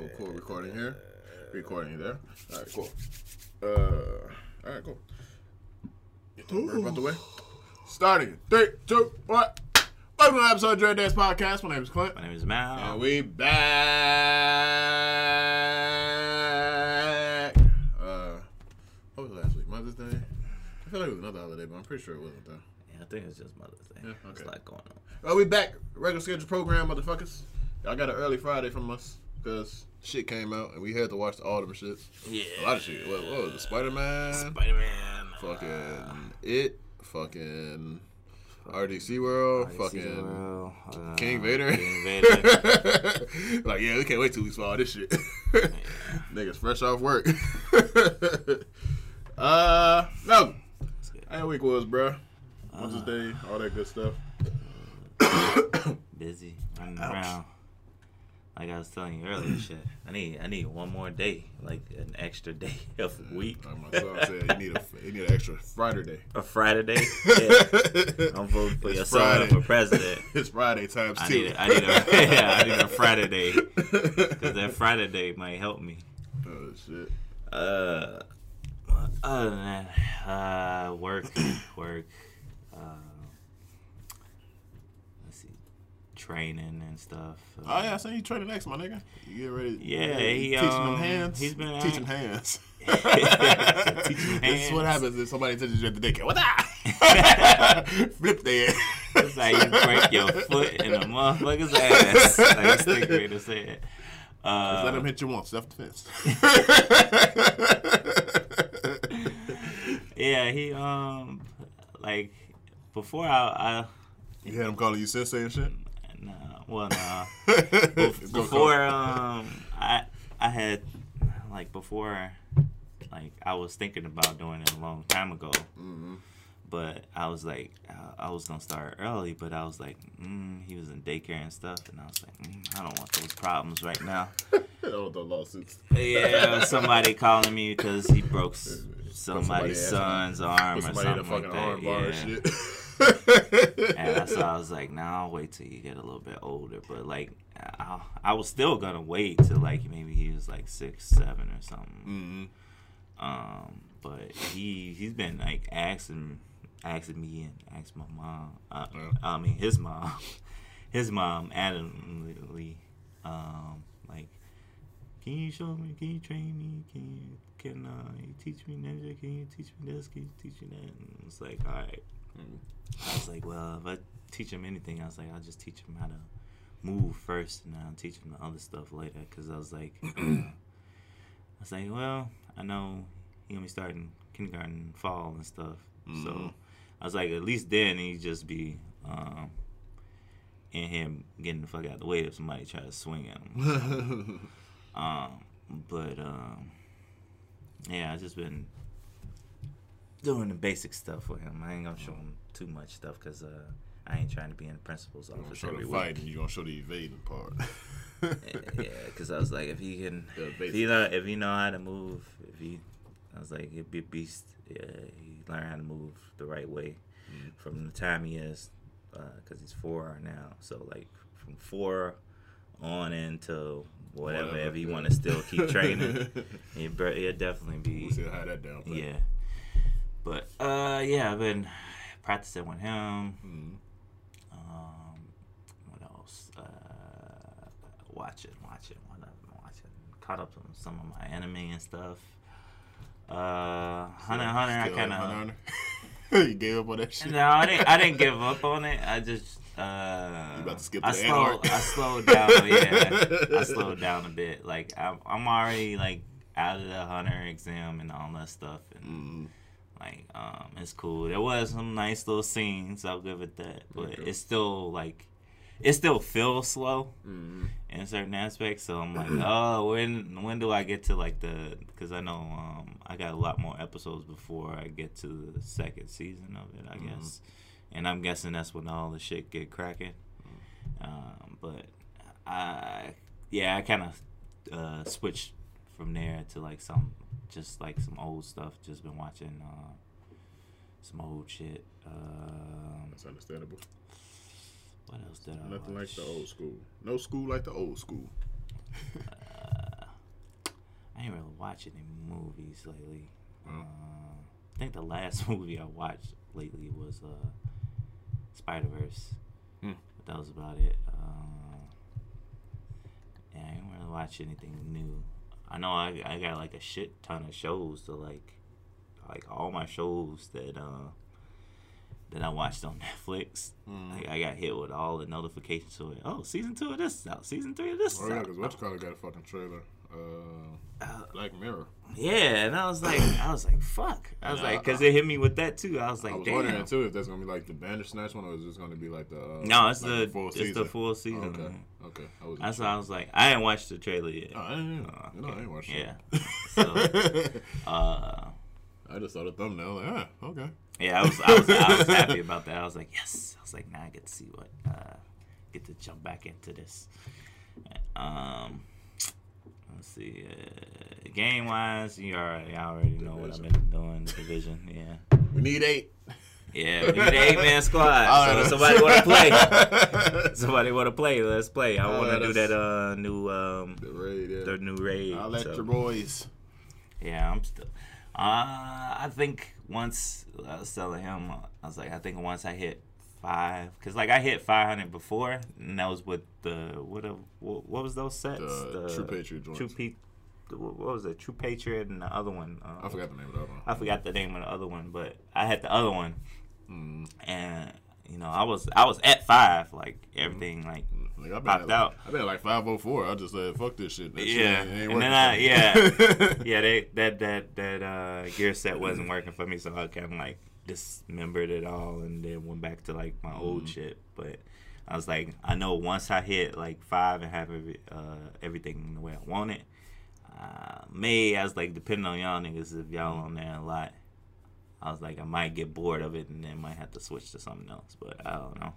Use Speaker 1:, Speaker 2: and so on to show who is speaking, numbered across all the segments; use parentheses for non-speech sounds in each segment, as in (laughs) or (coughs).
Speaker 1: Cool, cool. Recording here. Recording there. All right, cool. Uh, all right, cool. Bird out the way. Starting. Three, two, one. Welcome to the episode of Dread Dance Podcast. My name is Clint.
Speaker 2: My name is Mal.
Speaker 1: And we back. Uh, what was last week? Mother's Day? I feel like it was another holiday, but I'm pretty sure it wasn't though.
Speaker 2: Yeah, I think it's just Mother's Day.
Speaker 1: Yeah,
Speaker 2: There's a lot going on.
Speaker 1: Well, we back. Regular schedule program, motherfuckers. Y'all got an early Friday from us because shit came out and we had to watch all them shits.
Speaker 2: Yeah.
Speaker 1: A lot of shit. What, what was it? Spider Man?
Speaker 2: Spider Man.
Speaker 1: fucking It. Fucking RDC World. fucking King Vader.
Speaker 2: Uh, King Vader. (laughs)
Speaker 1: like, yeah, we can't wait till we saw all this shit. (laughs) Niggas fresh off work. (laughs) uh, no. How your week was, bruh? Mother's Day, all that good stuff. (coughs)
Speaker 2: Busy. Running
Speaker 1: Ouch.
Speaker 2: around. Like I was telling you earlier, (clears throat) shit. I need I need one more day, like an extra day (laughs) of a week.
Speaker 1: Like my son said, you need a you need an extra Friday day.
Speaker 2: A Friday day. (laughs) Yeah. I'm voting for
Speaker 1: It's
Speaker 2: your son for president. (laughs)
Speaker 1: It's Friday times
Speaker 2: I
Speaker 1: two.
Speaker 2: need a, I need a yeah, I need a Friday day because that Friday day might help me.
Speaker 1: oh shit.
Speaker 2: Uh, other than that, uh, work, work. Uh, let's see, training and stuff. Uh,
Speaker 1: Oh yeah, I seen you training next, my nigga. You get ready.
Speaker 2: Yeah, he,
Speaker 1: teaching them
Speaker 2: um,
Speaker 1: hands.
Speaker 2: he's been
Speaker 1: teaching hands. (laughs)
Speaker 2: Teaching
Speaker 1: This is what happens if somebody touches you at the daycare. What (laughs) the? (laughs) Flip their
Speaker 2: It's like you break your foot in a motherfucker's ass. Like a stick to say it.
Speaker 1: Just let
Speaker 2: Uh,
Speaker 1: him hit you once. Self defense.
Speaker 2: yeah, he um like before I, I
Speaker 1: you had him calling you sensei and shit.
Speaker 2: Well nah. (laughs) Before um I I had like before like I was thinking about doing it a long time ago,
Speaker 1: Mhm.
Speaker 2: but I was like I- I was gonna start early, but I was like mm, he was in daycare and stuff, and I was like mm, I don't want those problems right now. (laughs)
Speaker 1: Oh, the lawsuits.
Speaker 2: yeah, (laughs) somebody calling me because he broke somebody's son's arm or
Speaker 1: somebody in a
Speaker 2: something like that. yeah.
Speaker 1: shit.
Speaker 2: And that's why I was like, nah, I'll wait till you get a little bit older. But like, I, I was still gonna wait till like maybe he was like six, seven or something.
Speaker 1: Mhm.
Speaker 2: Um, but he he's been like asking asking me and asking my mom. Uh,
Speaker 1: Yeah.
Speaker 2: I mean his mom, (laughs) his mom adamantly, um, can you show me? Can you train me? Can you can uh, you teach me ninja? Can you teach me this? Can you teach me that? And it's like, all right. I was like, well, if I teach him anything, I was like, I'll just teach him how to move first, and I'll teach him the other stuff later. Because I was like, (clears throat) I was like, well, I know he gonna be starting kindergarten in fall and stuff. So
Speaker 1: Mhm.
Speaker 2: I was like, at least then he'd just be um, in him getting the fuck out of the way if somebody try to swing at him. (laughs) Um, but um, yeah, I just been doing the basic stuff for him. I ain't gonna show him too much stuff because uh, I ain't trying to be in the principal's office
Speaker 1: show
Speaker 2: every
Speaker 1: the
Speaker 2: week.
Speaker 1: fight, and you gonna show the evading part.
Speaker 2: yeah, because I was like, if he can, (laughs) if know, if he know how to move, if he, I was like, he'd be a beast. Yeah, he learn how to move the right way
Speaker 1: Mm.
Speaker 2: from the time he is, because he's four now. So like from four on into whatever,
Speaker 1: Whatever,
Speaker 2: if
Speaker 1: yeah.
Speaker 2: want to still keep (laughs) training, br- he'll definitely be.
Speaker 1: we still had that down. pat.
Speaker 2: Yeah. But uh yeah, I've been practicing with him.
Speaker 1: Mhm.
Speaker 2: Um what else? Uh watching, watching, what I've been watching. Caught up on some of my anime and stuff. Uh Hunter x Hunter I kinda
Speaker 1: Hunter you gave up on that shit.
Speaker 2: No, I didn't I didn't give up on it. I just uh
Speaker 1: You about to skip
Speaker 2: I I slowed down, yeah. (laughs) I slowed down a bit. Like I'm, I'm already like out of the hunter exam and all that stuff, and
Speaker 1: Mhm.
Speaker 2: like um, it's cool. There was some nice little scenes. I'll give it that, but
Speaker 1: Okay.
Speaker 2: it's still like it still feels slow
Speaker 1: Mhm.
Speaker 2: in certain aspects. So I'm like, oh, when when do I get to like the? Because I know um, I got a lot more episodes before I get to the second season of it. I
Speaker 1: Mhm.
Speaker 2: guess, and I'm guessing that's when all the shit get cracking. Um, but I, yeah, I kind of uh, switched from there to like some just like some old stuff. Just been watching uh, some old shit. Um,
Speaker 1: That's understandable.
Speaker 2: what else did I
Speaker 1: Nothing like the old school. No school like the old school.
Speaker 2: Uh, I ain't really watch any movies lately. Uh, I think the last (laughs) movie I watched lately was uh, Spider Verse.
Speaker 1: Hmm.
Speaker 2: That was about it. Uh, yeah, I didn't really watch anything new. I know I I got like a shit ton of shows to like, like all my shows that uh that I watched on (laughs) Netflix.
Speaker 1: Mm.
Speaker 2: Like I got hit with all the notifications it. Oh, season two of this is out. Season three of this is
Speaker 1: Oh yeah, because what you call got a fucking trailer. Uh, Black Mirror.
Speaker 2: Yeah, and I was like, I was like, fuck. I was
Speaker 1: Yeah,
Speaker 2: like, because it hit me with that too. I was like,
Speaker 1: I was
Speaker 2: damn.
Speaker 1: wondering too if that's gonna be like the Bandersnatch one or is this gonna be like the uh,
Speaker 2: No, it's
Speaker 1: like
Speaker 2: the
Speaker 1: full
Speaker 2: it's
Speaker 1: season?
Speaker 2: the full season.
Speaker 1: Okay,
Speaker 2: man.
Speaker 1: okay. I was.
Speaker 2: That's why I was like, I didn't watch the trailer yet.
Speaker 1: Oh, I didn't.
Speaker 2: Uh,
Speaker 1: you know, I ain't watched
Speaker 2: yeah.
Speaker 1: it.
Speaker 2: So, (laughs) uh,
Speaker 1: I just saw the thumbnail. Like, ah, okay.
Speaker 2: yeah, I was, I was I was happy (laughs) about that. I was like, yes. I was like, now I get to see what, uh, get to jump back into this. Um, let's see. Uh, game wise, you already, I already know what I've been doing. The division, yeah.
Speaker 1: We need eight.
Speaker 2: Yeah, we need an eight man (laughs) squad. So somebody want to (laughs) play? Somebody want to play? Let's play. I want to do that uh new um
Speaker 1: the raid. Yeah.
Speaker 2: the new raid.
Speaker 1: I'll let
Speaker 2: so-
Speaker 1: your boys.
Speaker 2: Yeah, I'm still. Uh, I think once I was telling him, I was like, I think once I hit five, cause like I hit 500 before, and that was with the what a, what, was those sets?
Speaker 1: The True Patriot joints.
Speaker 2: True Pe- What was it? True Patriot and the other one. Uh,
Speaker 1: I forgot the name of that one.
Speaker 2: I forgot the name of the other one, but I had the other one,
Speaker 1: Mm.
Speaker 2: and you know I was I was at five, like everything, like
Speaker 1: Like, I've been
Speaker 2: Popped
Speaker 1: at,
Speaker 2: out.
Speaker 1: I've been at like 504. I just said, fuck this shit. That shit
Speaker 2: Yeah,
Speaker 1: ain't, ain't
Speaker 2: and then I-
Speaker 1: me. (laughs)
Speaker 2: yeah, they that that that uh, gear set wasn't working for me, so I kind of like dismembered it all and then went back to like my old
Speaker 1: Mhm.
Speaker 2: shit. But I was like, I know once I hit like five and have every, uh, everything the way I want it, uh, may I was like depending on y'all niggas if y'all on there a lot. I was like, I might get bored of it and then might have to switch to something else, but I don't know.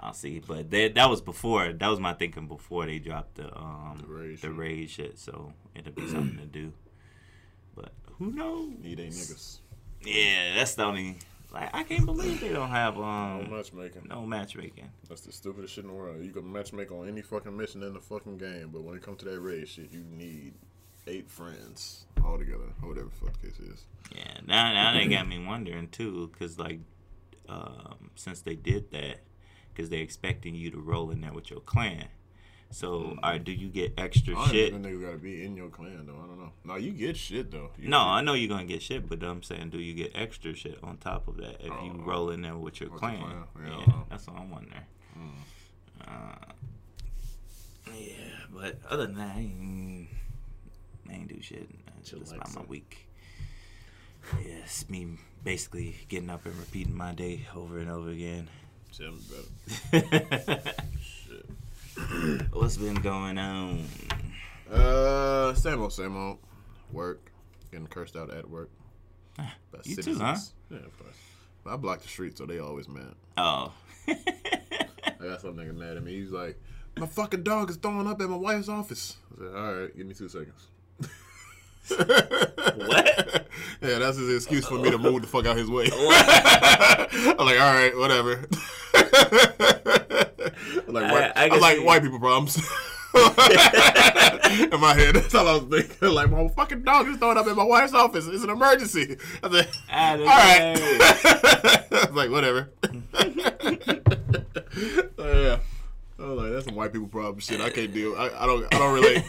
Speaker 2: I'll see. But that that was before. That was my thinking before they dropped the um
Speaker 1: The raid
Speaker 2: the
Speaker 1: shit.
Speaker 2: shit. So it'll be something to do. But who knows?
Speaker 1: Need eight niggas.
Speaker 2: Yeah, that's the only. Like I can't believe they don't have
Speaker 1: No
Speaker 2: um
Speaker 1: matchmaking.
Speaker 2: no matchmaking.
Speaker 1: That's the stupidest shit in the world. You can matchmake on any fucking mission in the fucking game, but when it comes to that raid shit, you need eight friends all together, or whatever the fuck the case is.
Speaker 2: Yeah, now now they got me wondering too, cause like um since they did that, cause they're expecting you to roll in there with your clan. So, uh, do you get extra
Speaker 1: I
Speaker 2: shit?
Speaker 1: even think niggas gotta be in your clan though. I don't know. No, you get shit though. You
Speaker 2: No,
Speaker 1: get-
Speaker 2: I know you're gonna get shit, but I'm saying, do you get extra shit on top of that if you
Speaker 1: Oh,
Speaker 2: roll in there with your
Speaker 1: with
Speaker 2: clan?
Speaker 1: clan. Yeah,
Speaker 2: Yeah, that's what I'm wondering.
Speaker 1: Mm.
Speaker 2: Uh, yeah, but other than that, I ain't, I ain't do shit. That's just about my
Speaker 1: Chillaxing.
Speaker 2: week. Yeah, it's me basically getting up and repeating my day over and over again.
Speaker 1: Tell me better. (laughs) (clears throat)
Speaker 2: What's been going on?
Speaker 1: Uh, same old, same old. Work, getting cursed out at work. by
Speaker 2: you too, huh?
Speaker 1: Yeah, of course. But I block the street, so they always mad.
Speaker 2: Oh. (laughs)
Speaker 1: I got some nigga mad at me. He's like, "My fucking dog is throwing up at my wife's office." I said, "All right, give me two seconds." (laughs)
Speaker 2: What? (laughs)
Speaker 1: Yeah, that's his excuse for me to move the fuck out of his way. I'm like, all right, whatever. Like,
Speaker 2: I-
Speaker 1: white,
Speaker 2: I
Speaker 1: I,
Speaker 2: can
Speaker 1: like white people problems. (laughs) in my head, that's all I was thinking. Like, my fucking dog is throwing up in my wife's office. It's an emergency. I said,
Speaker 2: Ah,
Speaker 1: all
Speaker 2: that's
Speaker 1: right. I was (laughs) like, whatever. So, (laughs) yeah. I was like, that's some white people problem shit. I can't deal. I, I don't. I don't relate.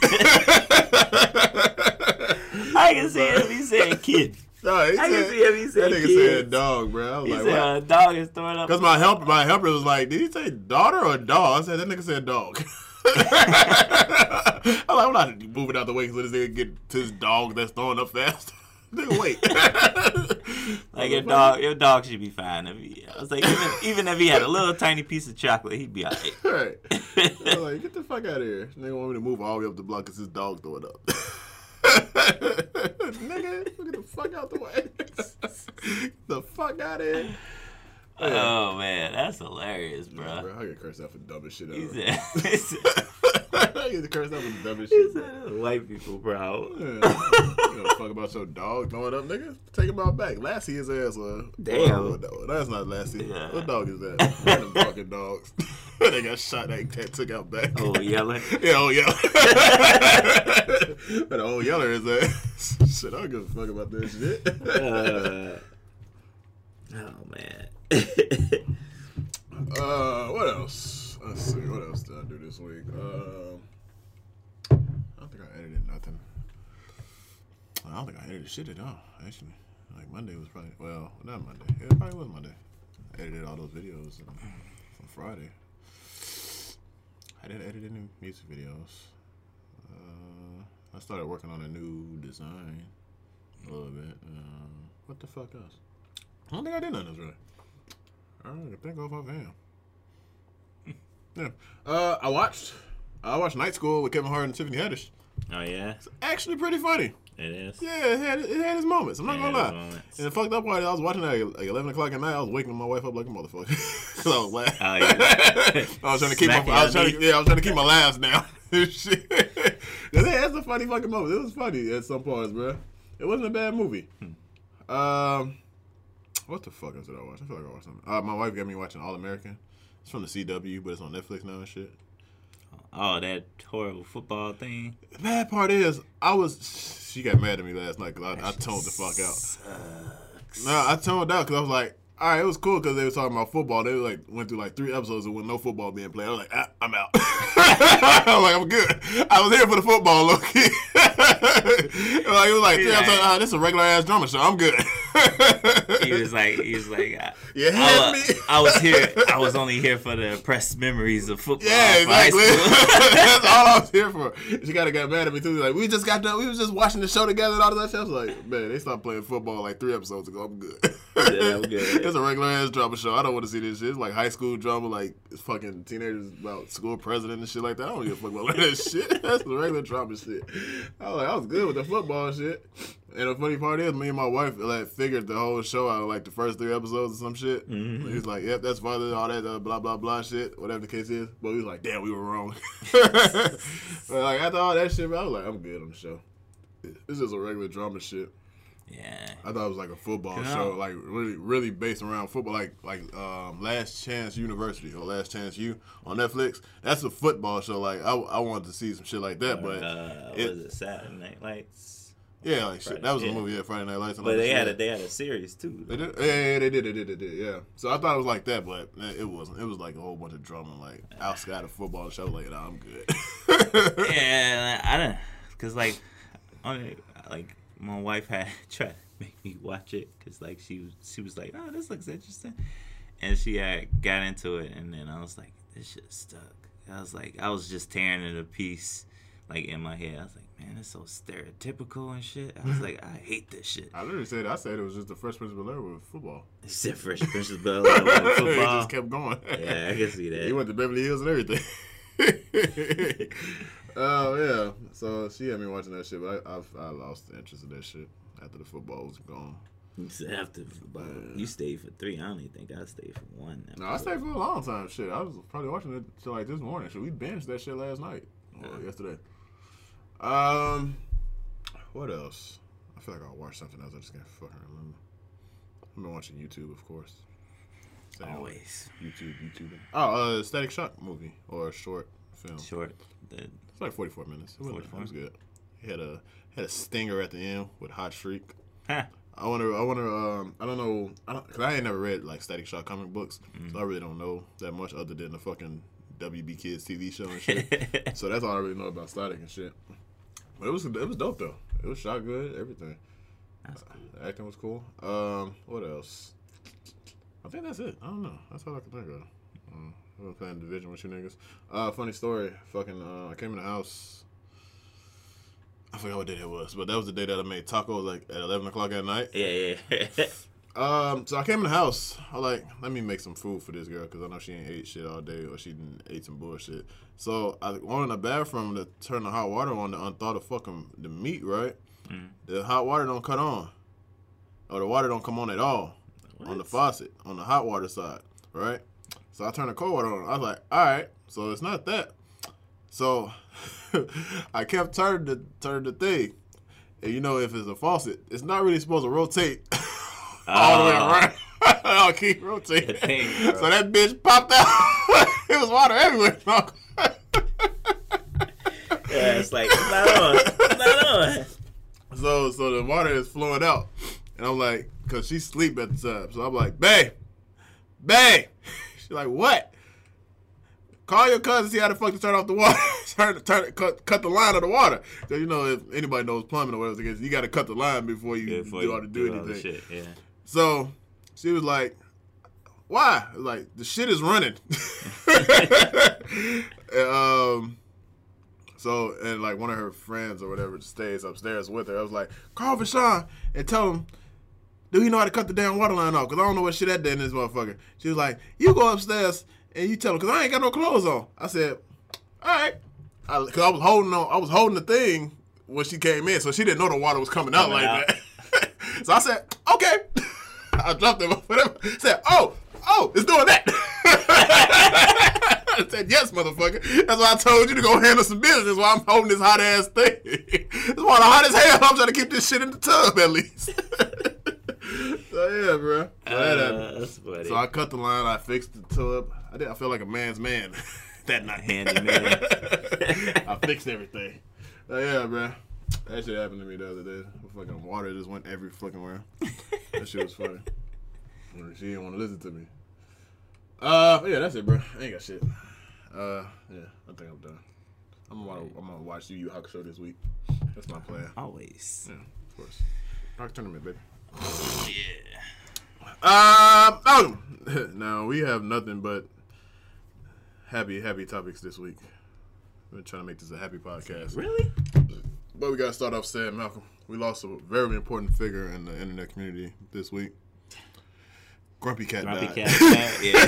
Speaker 2: I can see him. He said kid.
Speaker 1: No, he
Speaker 2: I can see him. He
Speaker 1: That nigga
Speaker 2: kid.
Speaker 1: said dog, bro. I was
Speaker 2: He
Speaker 1: like,
Speaker 2: said
Speaker 1: what?
Speaker 2: a dog is throwing up.
Speaker 1: Because my helper, my helper was like, did he say daughter or dog? I said, that nigga said dog. (laughs) I'm like, I'm not moving out the way because this nigga get to his dog that's throwing up fast. (laughs) nigga, wait. (laughs)
Speaker 2: Like your dog, your dog should be fine. If he, I was like, even, even if he had a little tiny piece of chocolate, he'd be alright.
Speaker 1: Right. I was like, get the fuck out of here. Nigga want me to move all the way up the block because his dog throwing up. (laughs) nigga, get the fuck out the way. (laughs) the fuck out of here.
Speaker 2: Oh man, that's hilarious, bro.
Speaker 1: Yeah, bro, I get cursed out for dumbest shit ever. (laughs)
Speaker 2: he said,
Speaker 1: I get cursed out for dumbest
Speaker 2: he
Speaker 1: shit.
Speaker 2: said white people, bro.
Speaker 1: Yeah. (laughs) you know, fuck about your dog throwing up, nigga. Take him out back. Lassie his ass. Uh,
Speaker 2: Damn.
Speaker 1: what- that's not Lassie.
Speaker 2: Yeah.
Speaker 1: What dog is that? Random (laughs) fucking dogs. they got shot. They got took out back.
Speaker 2: Oh, yelling.
Speaker 1: Yeah, oh yeah. But old yeller is that shit. I don't give a fuck about that shit.
Speaker 2: Uh, oh man.
Speaker 1: Uh, what else? Let's see. What else did I do this week? Um, I don't think I edited nothing. I don't think I edited shit at all. Actually, like Monday was probably well, not Monday. It probably was Monday. I edited all those videos um, from Friday. I didn't edit any music videos. Uh, I started working on a new design a little bit. Um, what the fuck else? I don't think I did nothing else really. I don't think off of him. (laughs) Yeah. Uh, I watched. I watched Night School with Kevin Hart and Tiffany Haddish.
Speaker 2: Oh yeah,
Speaker 1: It's actually pretty funny.
Speaker 2: it is.
Speaker 1: Yeah, it had it had its moments. I'm not
Speaker 2: Yeah,
Speaker 1: gonna lie.
Speaker 2: it.
Speaker 1: And the fucked up part, is I was watching that at like 11 o'clock at night. I was waking my wife up like a motherfucker. (laughs) Cause I was laughing.
Speaker 2: Oh, yeah. (laughs)
Speaker 1: I was trying to keep my. I was trying to, yeah, I was trying to keep my laughs down. Shit. It has a funny fucking moment. It was funny at some parts, bro. It wasn't a bad movie.
Speaker 2: Hmm.
Speaker 1: Um, what the fuck else did I watch? I feel like I watched something. Uh, my wife got me watching All American. It's from the CW, but it's on Netflix now and shit.
Speaker 2: Oh, that horrible football thing.
Speaker 1: The bad part is, I was. She got mad at me last night because I, I toned the fuck out.
Speaker 2: Sucks.
Speaker 1: No, I toned out because I was like, all right, it was cool because they were talking about football. They like went through like three episodes with no football being played. I was like, ah, I'm out. (laughs) I was like, I'm good. I was here for the football, low key. (laughs) like it was like, three
Speaker 2: Yeah.
Speaker 1: episodes, ah, this is a regular ass drama show. I'm good. (laughs)
Speaker 2: He was like, he was like, uh,
Speaker 1: I,
Speaker 2: I,
Speaker 1: had.
Speaker 2: I was here. I was only here for the pressed memories of football.
Speaker 1: Yeah, exactly. (laughs) That's all I was here for. (laughs) She kind of got mad at me too. Like, we just got done. We was just watching the show together and all that stuff. I was like, man, they stopped playing football like three episodes ago. I'm good.
Speaker 2: Yeah, I'm good. (laughs)
Speaker 1: it's a regular ass drama show. I don't want to see this shit. It's like high school drama, like fucking teenagers about school president and shit like that. I don't give a fuck about that shit. That's the regular drama shit. I was like, I was good with the football shit. And the funny part is, me and my wife like figured the whole show out like the first three episodes or some shit.
Speaker 2: Mhm.
Speaker 1: He was like, "Yep, that's father, all that uh, blah blah blah shit, whatever the case is." But we was like, "Damn, we were wrong." (laughs) but like after all that shit, I was like, "I'm good on the show." This is a regular drama shit.
Speaker 2: Yeah.
Speaker 1: I thought it was like a football
Speaker 2: You know-
Speaker 1: show, like really, really based around football, like like um, Last Chance University or Last Chance U on Netflix. That's a football show. Like I, I wanted to see some shit like that, but
Speaker 2: uh,
Speaker 1: it-
Speaker 2: was it Saturday Night Lights?
Speaker 1: Yeah, like shit, that was a movie. Yeah, Friday Night Lights. and
Speaker 2: But they had a they had a series too.
Speaker 1: They did. Yeah, yeah, they did. They did. They did. Yeah. So I thought it was like that, but it wasn't. It was like a whole bunch of drama, like outside of football show. Like, nah, I'm good. (laughs)
Speaker 2: Yeah, I don't, cause like, I, like my wife had (laughs) tried to make me watch it, cause like she was she was like, oh, this looks interesting, and she had got into it, and then I was like, this shit stuck. I was like, I was just tearing it a piece, like in my head. I was like, man, it's so stereotypical and shit. I was (laughs) like, I hate this shit.
Speaker 1: I literally said. I said it was just the Fresh Prince of Bel Air with football. (laughs)
Speaker 2: Except Fresh Prince of (laughs) Bel Air with
Speaker 1: it
Speaker 2: football.
Speaker 1: just kept going.
Speaker 2: Yeah, I can see that.
Speaker 1: He went to Beverly Hills and everything. Oh yeah, so she had me watching that shit, but I, I I lost the interest in that shit after the football was gone.
Speaker 2: You said after football, you stayed for three. I don't even think I stayed for one.
Speaker 1: No, I stayed for a long time. Shit, I was probably watching it till like this morning. Shit, we binged that shit last night or
Speaker 2: Yeah.
Speaker 1: yesterday. Um, what else? I feel like I watched something else. I just can't fucking remember. I've been watching YouTube, of course. Same
Speaker 2: Always
Speaker 1: YouTube, YouTube. Oh, uh, Static Shock movie or a short film.
Speaker 2: short.
Speaker 1: It's like 44 minutes. It, wasn't- it was good. He had a had a stinger at the end with Hot Streak.
Speaker 2: huh.
Speaker 1: I wonder. I wonder. Um, I don't know. I don't because I ain't never read like Static Shock comic books,
Speaker 2: Mm.
Speaker 1: so I really don't know that much other than the fucking WB Kids TV show and shit. (laughs) so that's all I really know about Static and shit. But it was it was dope though. It was shot good. Everything.
Speaker 2: That's cool.
Speaker 1: The acting was cool. Um, what else? I think that's it. I don't know. That's all I can think of. Um, playing Division with you niggas. Uh, funny story. Fucking, uh, I came in the house. I forgot what day that was, but that was the day that I made tacos like at eleven o'clock at night.
Speaker 2: Yeah, yeah. (laughs)
Speaker 1: Um, so I came in the house. I like, let me make some food for this girl because I know she ain't ate shit all day or she didn't ate some bullshit. So I went in the bathroom to turn the hot water on to unthaw the fucking the meat. Right,
Speaker 2: Mm.
Speaker 1: the hot water don't cut on, or the water don't come on at all on the faucet on the hot water side. Right, so I turned the cold water on. I was like, all right, so it's not that. So (laughs) I kept turning the turning the thing, and you know if it's a faucet, it's not really supposed to rotate (laughs) all the way uh, (laughs)
Speaker 2: Oh.
Speaker 1: around. I'll keep rotating.
Speaker 2: Thing,
Speaker 1: so that bitch popped out. (laughs) it was water everywhere. (laughs)
Speaker 2: yeah, it's like it's not on. It's not doing?
Speaker 1: So so the water is flowing out, and I'm like, cause she's sleep at the time. So I'm like, babe, babe. She's like, what? Call your cousin, see how the fuck to turn off the water. turn, to turn, cut, cut the line of the water. So you know, if anybody knows plumbing or whatever, you got to cut the line before you
Speaker 2: Yeah, before
Speaker 1: do
Speaker 2: you
Speaker 1: to do
Speaker 2: all the
Speaker 1: anything.
Speaker 2: shit, yeah.
Speaker 1: So she was like, "Why?" Like, "The shit is running." (laughs) And, um. So and like one of her friends or whatever stays upstairs with her. I was like, "Call Vashawn and tell him." Do he know how to cut the damn water line off? Cause I don't know what shit that did in this motherfucker. She was like, "You go upstairs and you tell him, cause I ain't got no clothes on." I said, "All right," I, cause I was holding on, I was holding the thing when she came in, so she didn't know the water was coming out
Speaker 2: Coming
Speaker 1: like
Speaker 2: out.
Speaker 1: that. (laughs) so I said, "Okay." (laughs) I dropped it, whatever. Said, "Oh, oh, it's doing that." I (laughs) said, "Yes, motherfucker." That's why I told you to go handle some business while I'm holding this hot ass thing. (laughs) it's water hot as hell. I'm trying to keep this shit in the tub at least. (laughs) so yeah, bro. So.
Speaker 2: Uh, that's funny.
Speaker 1: so I cut the line. I fixed the tub. I did. I feel like a man's man that night.
Speaker 2: Handyman.
Speaker 1: I fixed everything. So, yeah, bro. That shit happened to me the other day. Fucking water just went every fucking where. That shit was funny. (laughs) She didn't want to listen to me. Uh, yeah, that's it, bro. I ain't got shit. Uh, yeah, I think I'm done. I'm gonna I'm gonna watch Yu Yu Hakusho this week. That's my plan.
Speaker 2: Always.
Speaker 1: Yeah, of course. Dark Tournament, baby.
Speaker 2: Yeah.
Speaker 1: Um, oh, (laughs) now we have nothing but happy, happy topics this week. We're trying to make this a happy podcast.
Speaker 2: Really?
Speaker 1: But we got to start off saying, Malcolm, we lost a very important figure in the internet community this week. Grumpy Cat
Speaker 2: Grumpy
Speaker 1: died.
Speaker 2: Cat. (laughs) Yeah.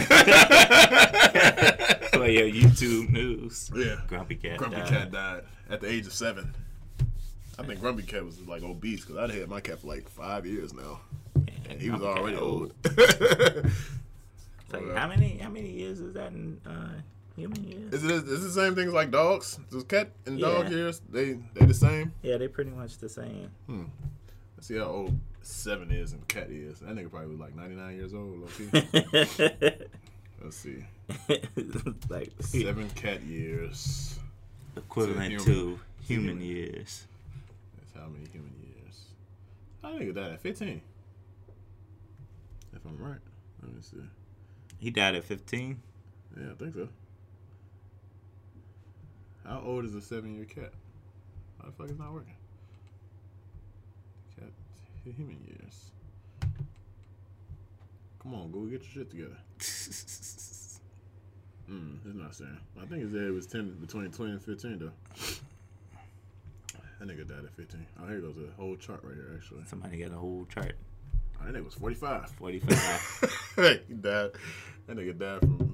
Speaker 2: (laughs) For your YouTube news.
Speaker 1: yeah.
Speaker 2: Grumpy Cat.
Speaker 1: Grumpy
Speaker 2: died.
Speaker 1: Cat died at the age of seven. I think Grumpy Cat was like obese because I'd had my cat for like five years now. And he was
Speaker 2: Grumpy
Speaker 1: already old. (laughs)
Speaker 2: It's like, how many how many years is that in uh, human years?
Speaker 1: Is it is it the same things like dogs? Does cat and dog
Speaker 2: Yeah.
Speaker 1: years they they the same?
Speaker 2: Yeah, they're pretty much the same. Hmm.
Speaker 1: Let's see how old seven is and cat is. That nigga probably was like ninety nine years old. Low. (laughs) Let's see, (laughs)
Speaker 2: like
Speaker 1: seven cat years.
Speaker 2: equivalent
Speaker 1: human.
Speaker 2: to human
Speaker 1: Human.
Speaker 2: years.
Speaker 1: That's how many human years. I think died at fifteen. If I'm right, let me see.
Speaker 2: He died at 15.
Speaker 1: Yeah, I think so. How old is a seven year cat? Why the fuck is not working? Cat human years. Come on, go get your shit together. (laughs) Mm, it's not saying. I think it said it was ten between twenty and fifteen though. That nigga died at fifteen. Oh, here goes a whole chart right here actually.
Speaker 2: Somebody got a whole chart.
Speaker 1: Oh, that nigga was forty five.
Speaker 2: 45. (laughs)
Speaker 1: he died. That nigga died from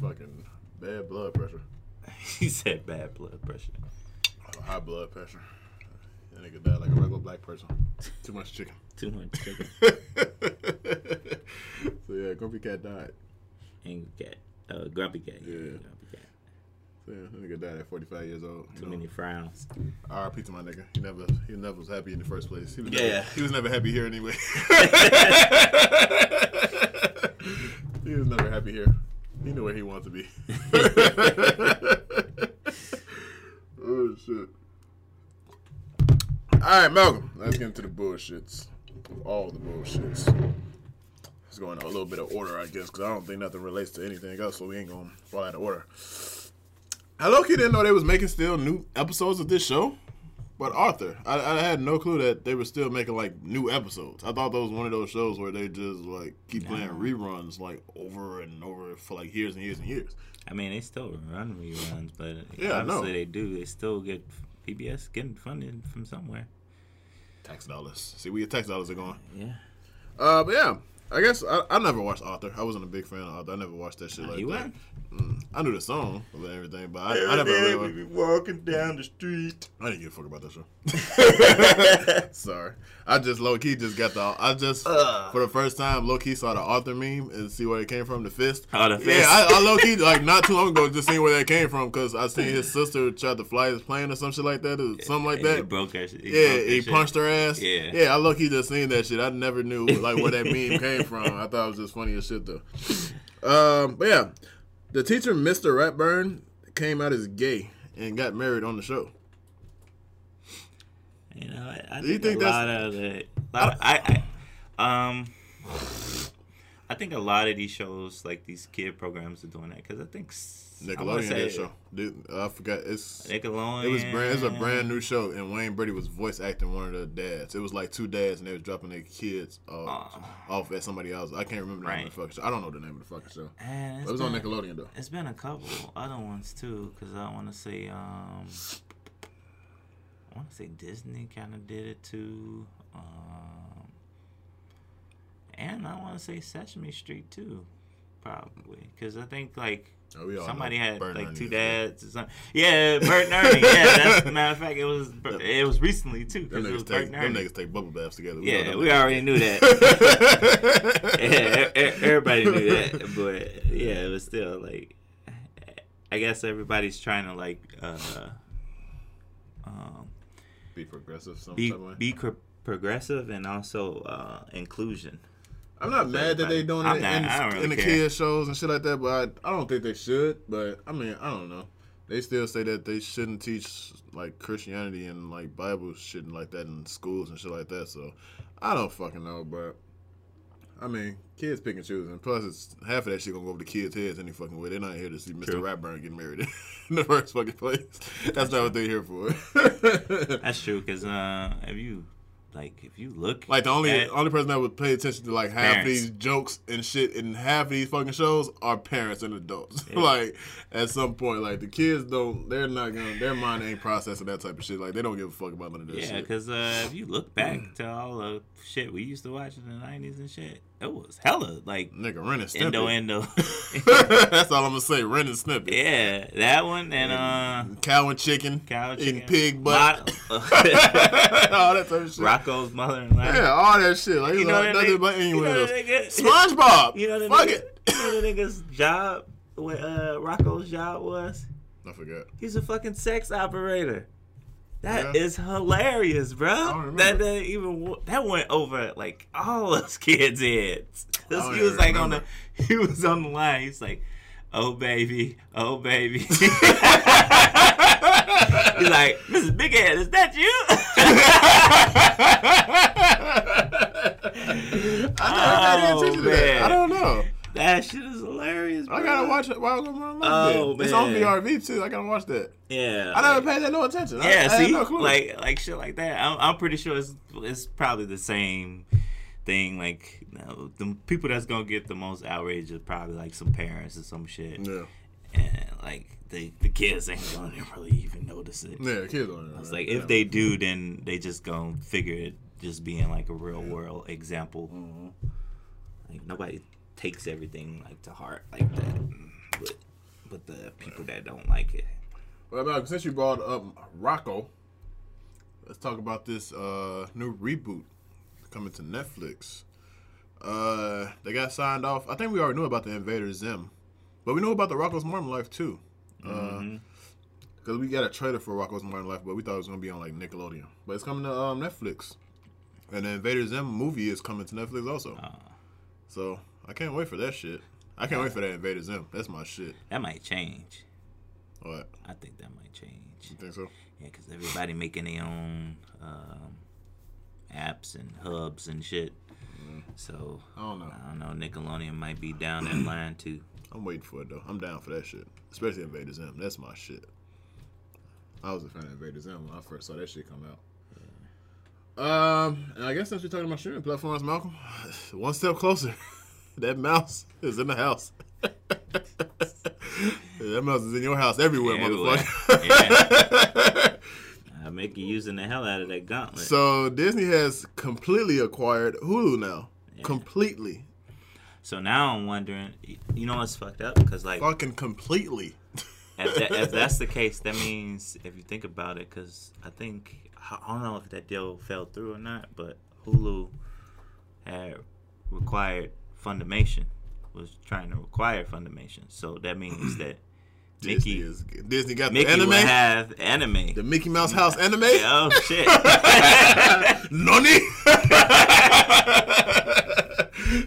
Speaker 1: fucking bad blood pressure. (laughs)
Speaker 2: he said bad blood pressure.
Speaker 1: Oh, high blood pressure. That nigga died like a regular black person. Too much chicken.
Speaker 2: Too much chicken. (laughs)
Speaker 1: so yeah, Grumpy Cat died.
Speaker 2: Angry cat. Uh, grumpy cat.
Speaker 1: Yeah.
Speaker 2: Grumpy cat.
Speaker 1: So yeah, that nigga died at 45 years old.
Speaker 2: Too
Speaker 1: know.
Speaker 2: many frowns.
Speaker 1: R.I.P. to my nigga. He never, he never was happy in the first place. He was
Speaker 2: Yeah.
Speaker 1: never, he was never happy here anyway. (laughs) he was never happy here. He knew where he wanted to be. (laughs) oh shit. All right, Malcolm. Let's get into the bullshits. All the bullshits. Let's go a little bit of order, I guess, because I don't think nothing relates to anything else, so we ain't gonna fall out of order. Low key didn't know they was making still new episodes of this show. But Arthur, I, I had no clue that they were still making like new episodes. I thought that was one of those shows where they just like keep playing reruns like over and over for like years and years and years.
Speaker 2: I mean, they still run reruns, but
Speaker 1: Yeah,
Speaker 2: obviously they do. They still get PBS getting funded from somewhere.
Speaker 1: Tax dollars. See where your tax dollars are going.
Speaker 2: Yeah.
Speaker 1: Uh, but yeah, I guess I, I never watched Arthur. I wasn't a big fan of Arthur. I never watched that shit like
Speaker 2: you
Speaker 1: that.
Speaker 2: weren't?
Speaker 1: Mm, I knew the song and everything, but I, I never really.
Speaker 2: be walking down the street.
Speaker 1: I didn't give a fuck about that show. (laughs) (laughs) Sorry, I just low key just got the. I just
Speaker 2: Ugh.
Speaker 1: for the first time low key saw the Arthur meme and see where it came from. The fist.
Speaker 2: Oh, the
Speaker 1: Yeah,
Speaker 2: fist.
Speaker 1: I, I low key (laughs) like not too long ago just seen where that came from because I seen his sister tried to fly his plane or some shit like that or something like
Speaker 2: And He
Speaker 1: that.
Speaker 2: broke her. He
Speaker 1: Yeah,
Speaker 2: broke her
Speaker 1: he
Speaker 2: shit.
Speaker 1: punched her ass.
Speaker 2: Yeah.
Speaker 1: yeah. I low key just seen that shit. I never knew like where that meme came from. I thought it was just funny as shit though. Um, but yeah, the teacher, Mr. Ratburn, came out as gay and got married on the show.
Speaker 2: You know, I
Speaker 1: Do you
Speaker 2: think,
Speaker 1: think
Speaker 2: a
Speaker 1: that's-
Speaker 2: lot of the, lot of- I, I, um, I think a lot of these shows, like these kid programs, are doing that because I think s- I
Speaker 1: Nickelodeon
Speaker 2: say
Speaker 1: did show. Dude, I forgot. It's
Speaker 2: Nickelodeon.
Speaker 1: it was brand. It's a brand new show, and Wayne Brady was voice acting one of the dads. It was like two dads, and they was dropping their kids uh,
Speaker 2: Oh.
Speaker 1: off at somebody else. I can't remember the name of the fucking show. I don't know the name of the fucking show. It was on Nickelodeon though.
Speaker 2: It's been a couple other ones too, because I want to say, um, I want to say Disney kind of did it too, um, and I want to say Sesame Street too, probably, because I think like
Speaker 1: Oh,
Speaker 2: somebody had
Speaker 1: Bert
Speaker 2: like
Speaker 1: Ernie
Speaker 2: two dads. Or something. Yeah, Bert and Ernie. Yeah, that's (laughs) matter of fact, it was it was recently too,
Speaker 1: Them
Speaker 2: because it was
Speaker 1: niggas,
Speaker 2: Bert
Speaker 1: take,
Speaker 2: and
Speaker 1: them niggas take bubble baths together. know
Speaker 2: Yeah, we
Speaker 1: niggas.
Speaker 2: already knew that. (laughs) yeah, everybody knew that, but yeah, it was still like, I guess everybody's trying to like, uh, um,
Speaker 1: Be progressive some
Speaker 2: be
Speaker 1: type of way.
Speaker 2: be progressive and also uh, inclusion.
Speaker 1: I'm not mad that they doing it
Speaker 2: I'm
Speaker 1: in,
Speaker 2: not- I don't really
Speaker 1: in the
Speaker 2: care.
Speaker 1: kids shows and shit like that, but I, I don't think they should. But I mean, I don't know. They still say that they shouldn't teach like Christianity and like Bible shit and like that in schools and shit like that. So I don't fucking know, but I mean, kids pick and choose, and plus it's half of that shit gonna go over the kids' heads any fucking way. They're not here to see Mr.
Speaker 2: True.
Speaker 1: Ratburn get married (laughs) in the first fucking place. That's not what they're here for.
Speaker 2: That's true, cause uh, if you like, if you look
Speaker 1: Like the only
Speaker 2: at-
Speaker 1: only person that would pay attention to like half
Speaker 2: Parents.
Speaker 1: these jokes and shit in half these fucking shows are parents and adults. (laughs)
Speaker 2: Yeah.
Speaker 1: like at some point, like the kids don't, they're not gonna, their mind ain't processing that type of shit. Like they don't give a fuck about none of that
Speaker 2: Yeah,
Speaker 1: shit.
Speaker 2: because uh, if you look back to all the shit we used to watch in the '90s and shit, it was hella like
Speaker 1: Nigga, Ren and
Speaker 2: Indo
Speaker 1: Stimpy.
Speaker 2: Indo. (laughs)
Speaker 1: That's all I'm gonna say. Ren and Snippet.
Speaker 2: yeah, that one and uh,
Speaker 1: Cow and chicken.
Speaker 2: cow
Speaker 1: Eating
Speaker 2: chicken,
Speaker 1: pig butt. (laughs) (laughs) All that type of shit.
Speaker 2: Rocko's Modern Life.
Speaker 1: Yeah, all that shit. Like,
Speaker 2: You know that
Speaker 1: nothing
Speaker 2: nigga-
Speaker 1: but
Speaker 2: you know that nigga-
Speaker 1: SpongeBob.
Speaker 2: You know the
Speaker 1: Fuck
Speaker 2: nigga,
Speaker 1: it.
Speaker 2: You know the nigga's job. What uh, Rocco's job was?
Speaker 1: I forgot.
Speaker 2: He's a fucking sex operator. That
Speaker 1: Yeah.
Speaker 2: is hilarious, bro. That that even that went over like all us (laughs) kids' heads. he was like on the
Speaker 1: remember. (laughs)
Speaker 2: he was on the line. He's like, "Oh baby, oh baby." (laughs) He's like, "Mrs. Big Head, is that
Speaker 1: I never paid
Speaker 2: Oh,
Speaker 1: attention to that.
Speaker 2: man.
Speaker 1: I oh, don't know.
Speaker 2: You?" that shit is hilarious. Bro.
Speaker 1: I gotta watch it while I'm on
Speaker 2: Oh,
Speaker 1: It's on. VRV too. I gotta watch that.
Speaker 2: Yeah,
Speaker 1: I never
Speaker 2: like-
Speaker 1: paid that no attention.
Speaker 2: Yeah,
Speaker 1: I, had
Speaker 2: see,
Speaker 1: no clue.
Speaker 2: like like shit like that. I'm, I'm pretty sure it's it's probably the same thing. Like you know, the people that's gonna get the most outrage is probably like some parents or some shit,
Speaker 1: yeah,
Speaker 2: and like the the kids ain't gonna (laughs) really even notice it.
Speaker 1: yeah, kids on it.
Speaker 2: It's like if they do, then they just gonna figure it just being like a real world example.
Speaker 1: Mm-hmm.
Speaker 2: Like nobody takes everything like to heart like that, but the people that don't like it.
Speaker 1: Well, Malcolm, since you brought up Rocko, let's talk about this uh, new reboot coming to Netflix. Uh, they got signed off. I think we already knew about the Invader Zim, but we know about the Rocko's Modern Life too. Because we got a trailer for Rocko's Modern Life, but we thought it was gonna be on like Nickelodeon. But it's coming to um, Netflix, and the Invader Zim movie is coming to Netflix also.
Speaker 2: Uh,
Speaker 1: So I can't wait for that shit. I can't wait for that Invader Zim. That's my shit.
Speaker 2: that might change.
Speaker 1: What?
Speaker 2: I think that might change.
Speaker 1: You think so?
Speaker 2: Yeah, because everybody making their own um, apps and hubs and shit. So
Speaker 1: I don't know.
Speaker 2: I don't know. Nickelodeon might be down that line too.
Speaker 1: I'm waiting for it though. I'm down for that shit. Especially Invader Zim. That's my shit. I was a fan of Invader Zim when I first saw that shit come out. Um, and I guess since we're talking about streaming platforms, Malcolm, (sighs) one step closer. (laughs) that mouse is in the house. (laughs) that mouse is in your house everywhere,
Speaker 2: Everywhere.
Speaker 1: motherfucker. (laughs)
Speaker 2: I make you using the hell out of that gauntlet.
Speaker 1: so Disney has completely acquired Hulu now.
Speaker 2: Yeah.
Speaker 1: Completely.
Speaker 2: So now I'm wondering, you know what's fucked up? Because like,
Speaker 1: Fucking completely.
Speaker 2: if, that, if (laughs) that's the case, that means if you think about it, because I think I don't know if that deal fell through or not, but Hulu had required Funimation was trying to require Funimation, so that means that (clears throat)
Speaker 1: Disney
Speaker 2: Mickey
Speaker 1: is Disney got
Speaker 2: Mickey
Speaker 1: the anime.
Speaker 2: will have anime.
Speaker 1: the Mickey Mouse House anime. (laughs)
Speaker 2: Oh shit! (laughs)
Speaker 1: Nani? (laughs)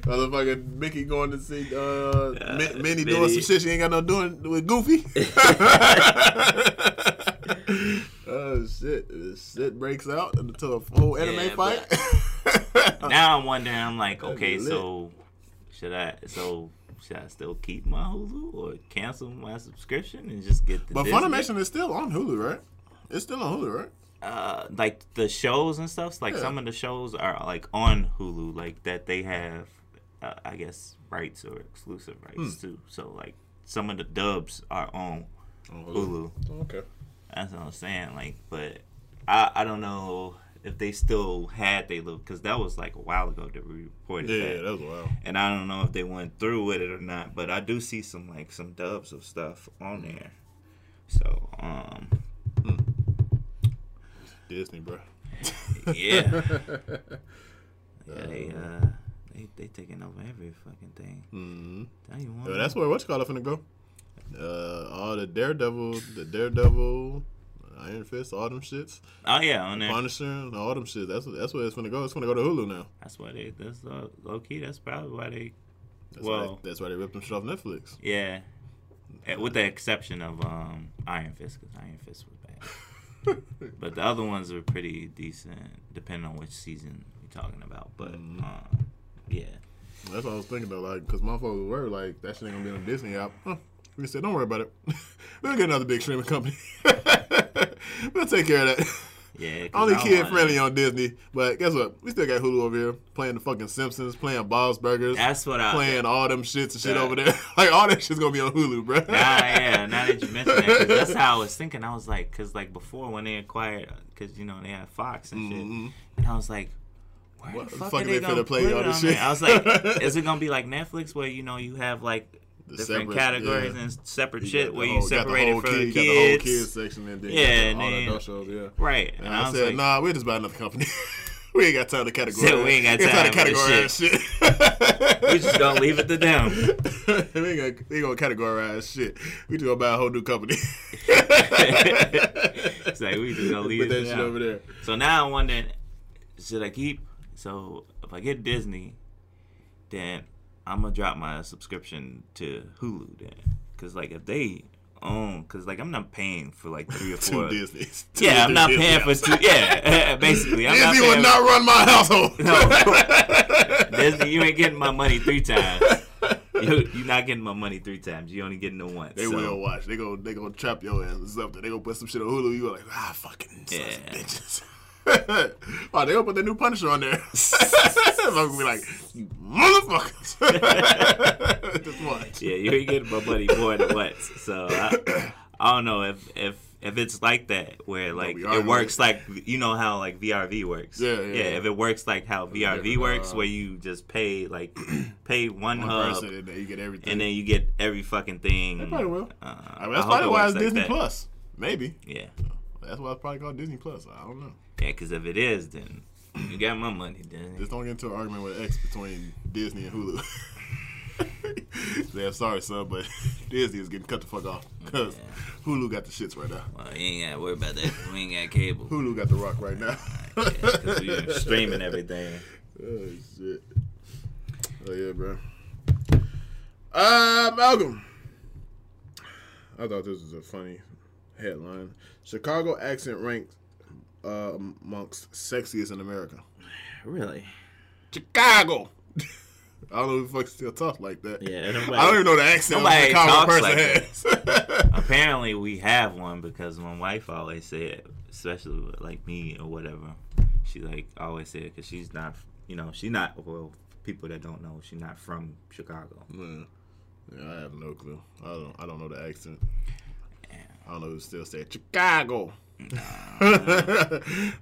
Speaker 1: Motherfucker Mickey going to see uh, Mi- Minnie doing some shit she ain't got no doing with Goofy. Oh shit! Shit breaks out into a full anime
Speaker 2: Yeah,
Speaker 1: fight.
Speaker 2: now I'm wondering. I'm like, okay, so should I? So should I still keep my Hulu or cancel my subscription and just get the?
Speaker 1: but
Speaker 2: Disney?
Speaker 1: Funimation is still on Hulu, right? It's still on Hulu, right?
Speaker 2: uh, like the shows and stuff. Like
Speaker 1: Yeah.
Speaker 2: some of the shows are like on Hulu, like that they have, uh, I guess, rights or exclusive
Speaker 1: Hmm.
Speaker 2: rights to. So like some of the dubs are on
Speaker 1: On
Speaker 2: Hulu.
Speaker 1: Okay.
Speaker 2: That's what I'm saying. Like, but I I don't know if they still had they look because that was like a while ago that we reported
Speaker 1: Yeah,
Speaker 2: that.
Speaker 1: that was while.
Speaker 2: And I don't know if they went through with it or not, but I do see some like some dubs of stuff on there. So, um,
Speaker 1: Disney, bro.
Speaker 2: yeah, (laughs) yeah, they uh, they they taking over every fucking thing.
Speaker 1: hmm
Speaker 2: Tell.
Speaker 1: Yeah, that's where what's called finna go. Uh, all the Daredevil, the Daredevil, Iron Fist, all them shits,
Speaker 2: oh yeah, on there.
Speaker 1: Punisher, and all them shits. That's that's where it's gonna go. It's gonna go to Hulu now.
Speaker 2: That's why they. That's uh, low key. That's probably why they.
Speaker 1: That's why
Speaker 2: Well-
Speaker 1: they, that's why they ripped them shit off Netflix.
Speaker 2: Yeah, Eh, with the exception of um Iron Fist, because Iron Fist was bad. (laughs) But the other ones are pretty decent, depending on which season we're talking about. But
Speaker 1: Mhm.
Speaker 2: um, yeah,
Speaker 1: That's what I was thinking though, like, cause motherfuckers were like, that shit ain't gonna be on Disney app. Huh. We said, don't worry about it. (laughs) we'll get another big streaming company. (laughs) we'll take care of that.
Speaker 2: yeah.
Speaker 1: Only kid friendly on Disney, but guess what? We still got Hulu over here playing the fucking Simpsons, playing Bob's Burgers,
Speaker 2: That's what I.
Speaker 1: playing all them shits and shit
Speaker 2: Yeah.
Speaker 1: over there. (laughs) like all that shit's gonna be on Hulu, bro.
Speaker 2: Nah, yeah. Now that you mention that, that's how I was thinking. I was like, because like before when they acquired, because you know they had Fox and shit,
Speaker 1: Mhm.
Speaker 2: and I was like. Where
Speaker 1: What
Speaker 2: the fuck,
Speaker 1: fuck
Speaker 2: are they
Speaker 1: they
Speaker 2: gonna
Speaker 1: play all this shit?
Speaker 2: I was like, is it gonna be like Netflix where you know you have like different
Speaker 1: separate-
Speaker 2: categories
Speaker 1: yeah.
Speaker 2: and separate
Speaker 1: You
Speaker 2: shit where you
Speaker 1: got the
Speaker 2: separate it
Speaker 1: whole
Speaker 2: for
Speaker 1: kid-
Speaker 2: the
Speaker 1: the whole
Speaker 2: kids.
Speaker 1: kids section and then
Speaker 2: Yeah, and
Speaker 1: all the
Speaker 2: then-
Speaker 1: adult shows, yeah.
Speaker 2: Right.
Speaker 1: And,
Speaker 2: And,
Speaker 1: I,
Speaker 2: I,
Speaker 1: said,
Speaker 2: like,
Speaker 1: nah, we'll just buy another company. (laughs) we ain't got time to categorize. (laughs)
Speaker 2: Said we ain't got
Speaker 1: time
Speaker 2: time
Speaker 1: to (laughs) categorize shit.
Speaker 2: we just gonna leave it to them.
Speaker 1: we ain't gonna, we ain't gonna categorize shit. We just gonna buy a whole new company.
Speaker 2: it's like we just gonna leave
Speaker 1: Put
Speaker 2: it
Speaker 1: that shit over there.
Speaker 2: So now I'm wondering, should I keep? So if I get Disney, then I'm gonna drop my subscription to Hulu then, cause like if they own, cause like I'm not paying for like three or (laughs)
Speaker 1: Two
Speaker 2: four.
Speaker 1: Disney's. Two (laughs)
Speaker 2: Yeah, I'm not
Speaker 1: Disney
Speaker 2: paying for two. Yeah, (laughs) basically, I'm
Speaker 1: Disney would not run my household.
Speaker 2: No. Disney, you ain't getting my money three times. You, you're not getting my money three times. You only getting it once.
Speaker 1: They
Speaker 2: so.
Speaker 1: will watch. They go. They gonna trap your ass or something. They gonna put some shit on Hulu. You are like, ah, fucking
Speaker 2: Yeah.
Speaker 1: bitches. Oh, they gonna put the new Punisher on there. (laughs) I'm gonna be like, you motherfuckers. (laughs) Just watch.
Speaker 2: Yeah, you ain't getting my money more than once. So I, I don't know if if if it's like that where like
Speaker 1: we
Speaker 2: it works like you know how like VRV works.
Speaker 1: Yeah, yeah, yeah.
Speaker 2: If it works like how VRV works,
Speaker 1: uh,
Speaker 2: where you just pay like (clears throat) pay one,
Speaker 1: One
Speaker 2: hub
Speaker 1: person, and then you get everything.
Speaker 2: and then you get every fucking thing.
Speaker 1: They probably will.
Speaker 2: Uh,
Speaker 1: I mean, that's
Speaker 2: I
Speaker 1: probably
Speaker 2: it
Speaker 1: why it's
Speaker 2: like
Speaker 1: Disney
Speaker 2: that.
Speaker 1: Plus. Maybe
Speaker 2: Yeah,
Speaker 1: that's why it's probably called Disney Plus. I don't know.
Speaker 2: Yeah. Because if it is, then you got my money. Then
Speaker 1: Just don't get into an argument with X between Disney and Hulu. (laughs) yeah, sorry, son, but (laughs) Disney is getting cut the fuck off because
Speaker 2: Yeah.
Speaker 1: Hulu got the shits right now.
Speaker 2: well, you ain't got to worry about that. we ain't got cable.
Speaker 1: Hulu got the rock right now. (laughs)
Speaker 2: Because we streaming everything.
Speaker 1: Oh shit. Oh yeah, bro. Uh, Malcolm. I thought this was a funny headline. Chicago accent ranked uh, amongst sexiest in America.
Speaker 2: Really?
Speaker 1: Chicago. (laughs) I don't know who the fuck still talk like that.
Speaker 2: Yeah, nobody-
Speaker 1: I don't even know the accent
Speaker 2: nobody
Speaker 1: Chicago
Speaker 2: talks
Speaker 1: person
Speaker 2: like
Speaker 1: has. (laughs)
Speaker 2: Apparently, we have one because my wife always said, especially with like me or whatever, she like always said because she's not, you know, she's not. Well, people that don't know, she's not from Chicago.
Speaker 1: Man. Yeah, I have no clue. I don't. I don't know the accent. I don't know who still say Chicago. (laughs)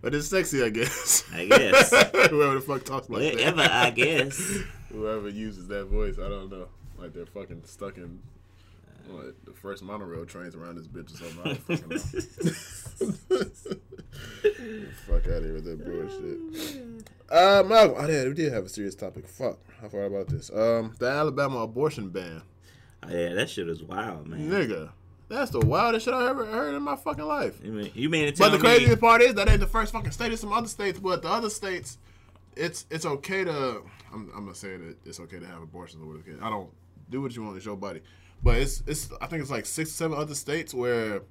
Speaker 1: but it's sexy, I guess.
Speaker 2: I guess. (laughs)
Speaker 1: Whoever the fuck talks like
Speaker 2: Whatever,
Speaker 1: that.
Speaker 2: I guess. (laughs)
Speaker 1: Whoever uses that voice, I don't know. Like they're fucking stuck in what the first monorail trains around this bitch or something. I don't fucking know. fuck out of here with that bullshit. Uh, Malcolm. Oh, yeah, we did have a serious topic. Fuck, I forgot about this. Um, the Alabama abortion ban.
Speaker 2: Oh, yeah, that shit is wild, man.
Speaker 1: Nigga, that's the wildest shit I ever heard in my fucking life.
Speaker 2: You mean, you mean
Speaker 1: But the craziest part is that ain't the first fucking state. It's some other states, but the other states, it's it's okay to. I'm, I'm not saying that it's okay to have abortions or whatever. I don't do what you want. It's your body, but it's it's. I think it's like six, seven other states where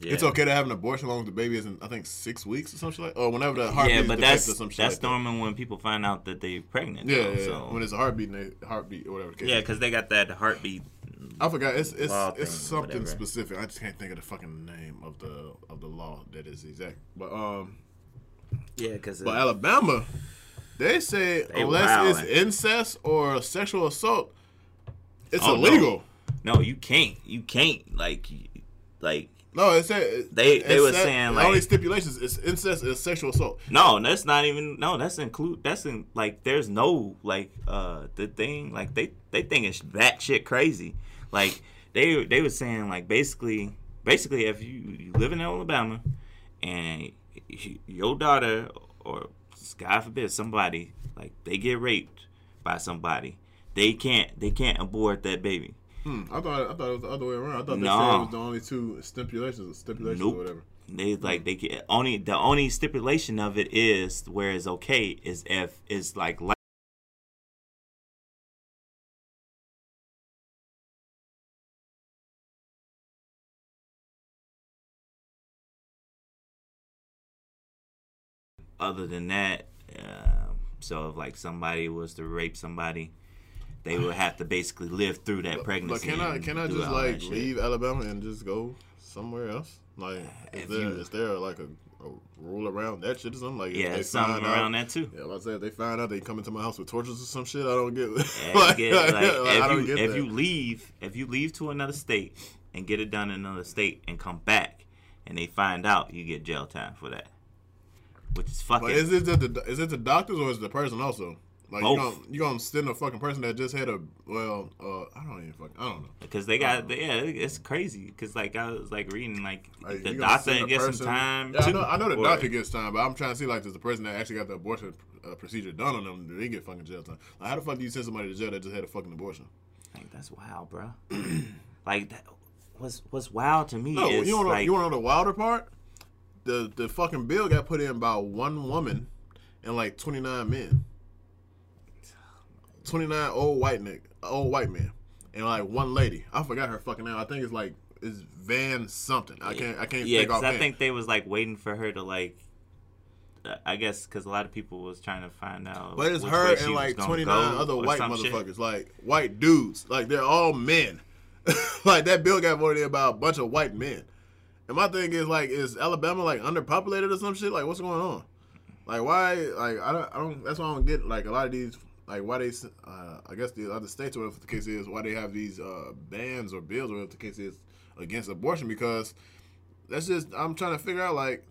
Speaker 2: Yeah.
Speaker 1: It's okay to have an abortion as long as the baby is in, I think, six weeks or something like, or whenever the heartbeat
Speaker 2: Yeah, but that's
Speaker 1: or some shit
Speaker 2: that's
Speaker 1: like that.
Speaker 2: when people find out that they're pregnant.
Speaker 1: Yeah,
Speaker 2: though,
Speaker 1: yeah,
Speaker 2: so.
Speaker 1: when it's a heartbeat, they, heartbeat or whatever. the case
Speaker 2: yeah, because they got that heartbeat.
Speaker 1: I forgot. It's it's it's
Speaker 2: thing,
Speaker 1: something specific. I just can't think of the fucking name of the of the law that is exact. But um,
Speaker 2: Yeah, because
Speaker 1: but Alabama, they say
Speaker 2: They
Speaker 1: unless it's incest or sexual assault, it's
Speaker 2: Oh,
Speaker 1: illegal.
Speaker 2: no, you can't. You can't. Like, like
Speaker 1: No, it said
Speaker 2: They- they
Speaker 1: said-
Speaker 2: saying,
Speaker 1: the only stipulations is incest is sexual assault.
Speaker 2: no, that's not even. No, that's include. That's in like. There's no like uh the thing like they they think it's that shit crazy. Like they they were saying like basically basically if you, you live in Alabama and your daughter or God forbid somebody like they get raped by somebody, they can't they can't abort that baby.
Speaker 1: Hmm, I thought I thought it was the other way around. I thought they said it was the only two stipulations stipulations
Speaker 2: Nope.
Speaker 1: or whatever.
Speaker 2: They like they get only the only stipulation of it is where it's okay is if it's like other than that uh, so if like somebody was to rape somebody they would have to basically live through that pregnancy.
Speaker 1: But can I can I just like leave Alabama and just go somewhere else? Like, (sighs) is there
Speaker 2: you-
Speaker 1: is there like a, a rule around that shit or something? Like,
Speaker 2: yeah something around
Speaker 1: out,
Speaker 2: that too
Speaker 1: Yeah, like I said, if they find out they come into my house with torches or some shit, I don't get.
Speaker 2: Yeah, (laughs)
Speaker 1: like,
Speaker 2: get, like, (laughs)
Speaker 1: like,
Speaker 2: if
Speaker 1: I don't
Speaker 2: you
Speaker 1: get
Speaker 2: if
Speaker 1: that.
Speaker 2: you leave if you leave to another state and get it done in another state and come back and they find out you get jail time for that, which is fucking.
Speaker 1: But is it the is it the doctors or is it the person also? Like you
Speaker 2: Both.
Speaker 1: gonna you gonna send a fucking person that just had a well uh I don't even fuck I don't know.
Speaker 2: because they got yeah, it's crazy. Because like I was like reading like
Speaker 1: Like,
Speaker 2: the doctor gets some time.
Speaker 1: Yeah, I know, I know the
Speaker 2: or-
Speaker 1: doctor gets time, but I'm trying to see like does the person that actually got the abortion uh, procedure done on them do they get fucking jail time? Like how the fuck do you send somebody to jail that just had a fucking abortion?
Speaker 2: Like that's wild, bro. (clears throat) like that, what's what's wild to me
Speaker 1: No,
Speaker 2: is
Speaker 1: you want
Speaker 2: like
Speaker 1: you want to know the wilder part? The the fucking bill got put in by one woman and like 29 men. 29 old white nick, old white men, and like one lady. I forgot her fucking name. I think it's like it's Van something. I can't I can't
Speaker 2: yeah, because
Speaker 1: off
Speaker 2: I think they was like waiting for her to like. uh, I guess because a lot of people was trying to find out.
Speaker 1: But it's her and like 29 other white
Speaker 2: some shit.
Speaker 1: motherfuckers, like white dudes. Like they're all men. (laughs) like that bill got voted in by a bunch of white men. And my thing is like, is Alabama like underpopulated or some shit? Like what's going on? Like why? Like I don't. I don't. That's why I don't get like a lot of these. Like why they? Uh, I guess the other states, or whatever the case is, why they have these uh, bans or bills, or whatever the case is, against abortion because that's just. I'm trying to figure out like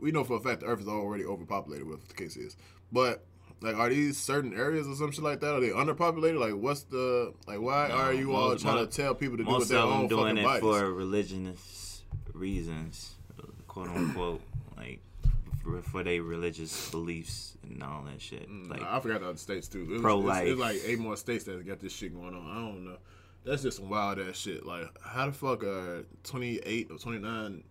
Speaker 1: we know for a fact the earth is already overpopulated, whatever the case is. But like, are these certain areas or some shit like that? Are they underpopulated? Like, what's the like? Why
Speaker 2: No,
Speaker 1: are you all
Speaker 2: most-
Speaker 1: trying to tell people to do
Speaker 2: Most
Speaker 1: their own
Speaker 2: doing
Speaker 1: fucking
Speaker 2: it
Speaker 1: bodies?
Speaker 2: for religious reasons, quote unquote, like for, for their religious beliefs and all that shit. Like
Speaker 1: I forgot the other states too. It
Speaker 2: Pro-life.
Speaker 1: It's, like eight more states that got this shit going on. I don't know. That's just some wild ass shit. Like, how the fuck are 28 or 29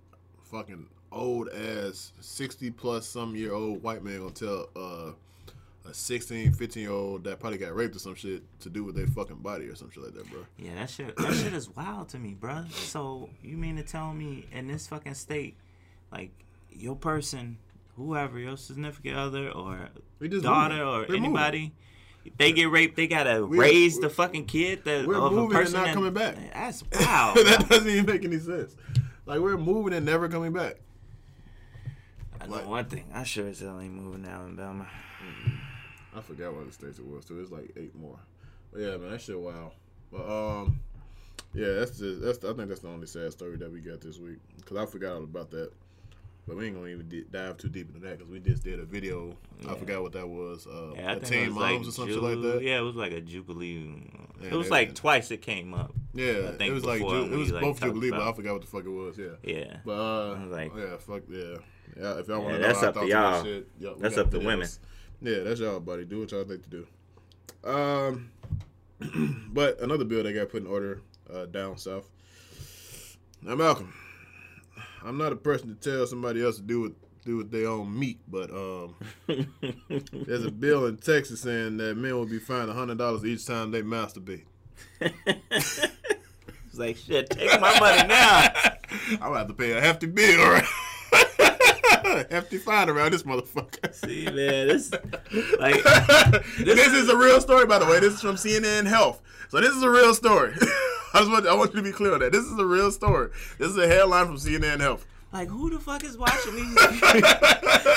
Speaker 1: fucking old ass 60 plus some year old white man gonna tell uh, a 16, 15 year old that probably got raped or some shit to do with their fucking body or some shit like that, bro?
Speaker 2: Yeah, that shit that shit is wild to me, bro. So you mean to tell me in this fucking state, like your person, whoever, your significant other or daughter
Speaker 1: moving.
Speaker 2: or
Speaker 1: We're moving.
Speaker 2: anybody, they get raped, they gotta
Speaker 1: We-
Speaker 2: raise
Speaker 1: we-
Speaker 2: the fucking kid that
Speaker 1: we're
Speaker 2: of a
Speaker 1: moving and not coming back.
Speaker 2: That's (laughs) wild.
Speaker 1: that doesn't even make any sense. Like we're moving and never coming back.
Speaker 2: I know one thing. I sure as hell ain't moving out to Alabama.
Speaker 1: I forgot what the states it was too. It's like eight more. But yeah, man, that shit wow. But um, yeah, that's just that's I think that's the only sad story that we got this week because I forgot all about that. But we ain't gonna even dive too deep into that because we just did a video. I forgot what that was. Uh,
Speaker 2: Yeah, I
Speaker 1: a
Speaker 2: think
Speaker 1: teen moms
Speaker 2: like
Speaker 1: or something like that.
Speaker 2: Yeah, it was like a Jubilee.
Speaker 1: Yeah,
Speaker 2: it was like twice it came up.
Speaker 1: Yeah,
Speaker 2: I think
Speaker 1: it was like Ju- it was
Speaker 2: like,
Speaker 1: both Jubilee, but I forgot what the fuck it was. Yeah.
Speaker 2: Yeah.
Speaker 1: But uh,
Speaker 2: I was like-
Speaker 1: yeah, fuck yeah, yeah. If y'all
Speaker 2: Yeah,
Speaker 1: want to know,
Speaker 2: that's up to y'all.
Speaker 1: That shit, yeah, we
Speaker 2: up to women.
Speaker 1: Yeah, that's y'all, buddy. Do what y'all think to do. Um, (clears throat) but another bill that got put in order uh, down south. Now, Malcolm, I'm not a person to tell somebody else to do with do with their own meat, but um, (laughs) there's a bill in Texas saying that men will be fined hundred dollars each time they masturbate. (laughs)
Speaker 2: It's like shit. Take my money now. (laughs)
Speaker 1: I'm gonna have to pay a hefty bill. Right? (laughs) hefty fine around this motherfucker.
Speaker 2: See, man, this like (laughs)
Speaker 1: this, is a real story, by the way. This is from CNN Health. So this is a real story. (laughs) I just want I want you to be clear on that. This is a real story. This is a headline from CNN Health.
Speaker 2: Like who the fuck is watching these?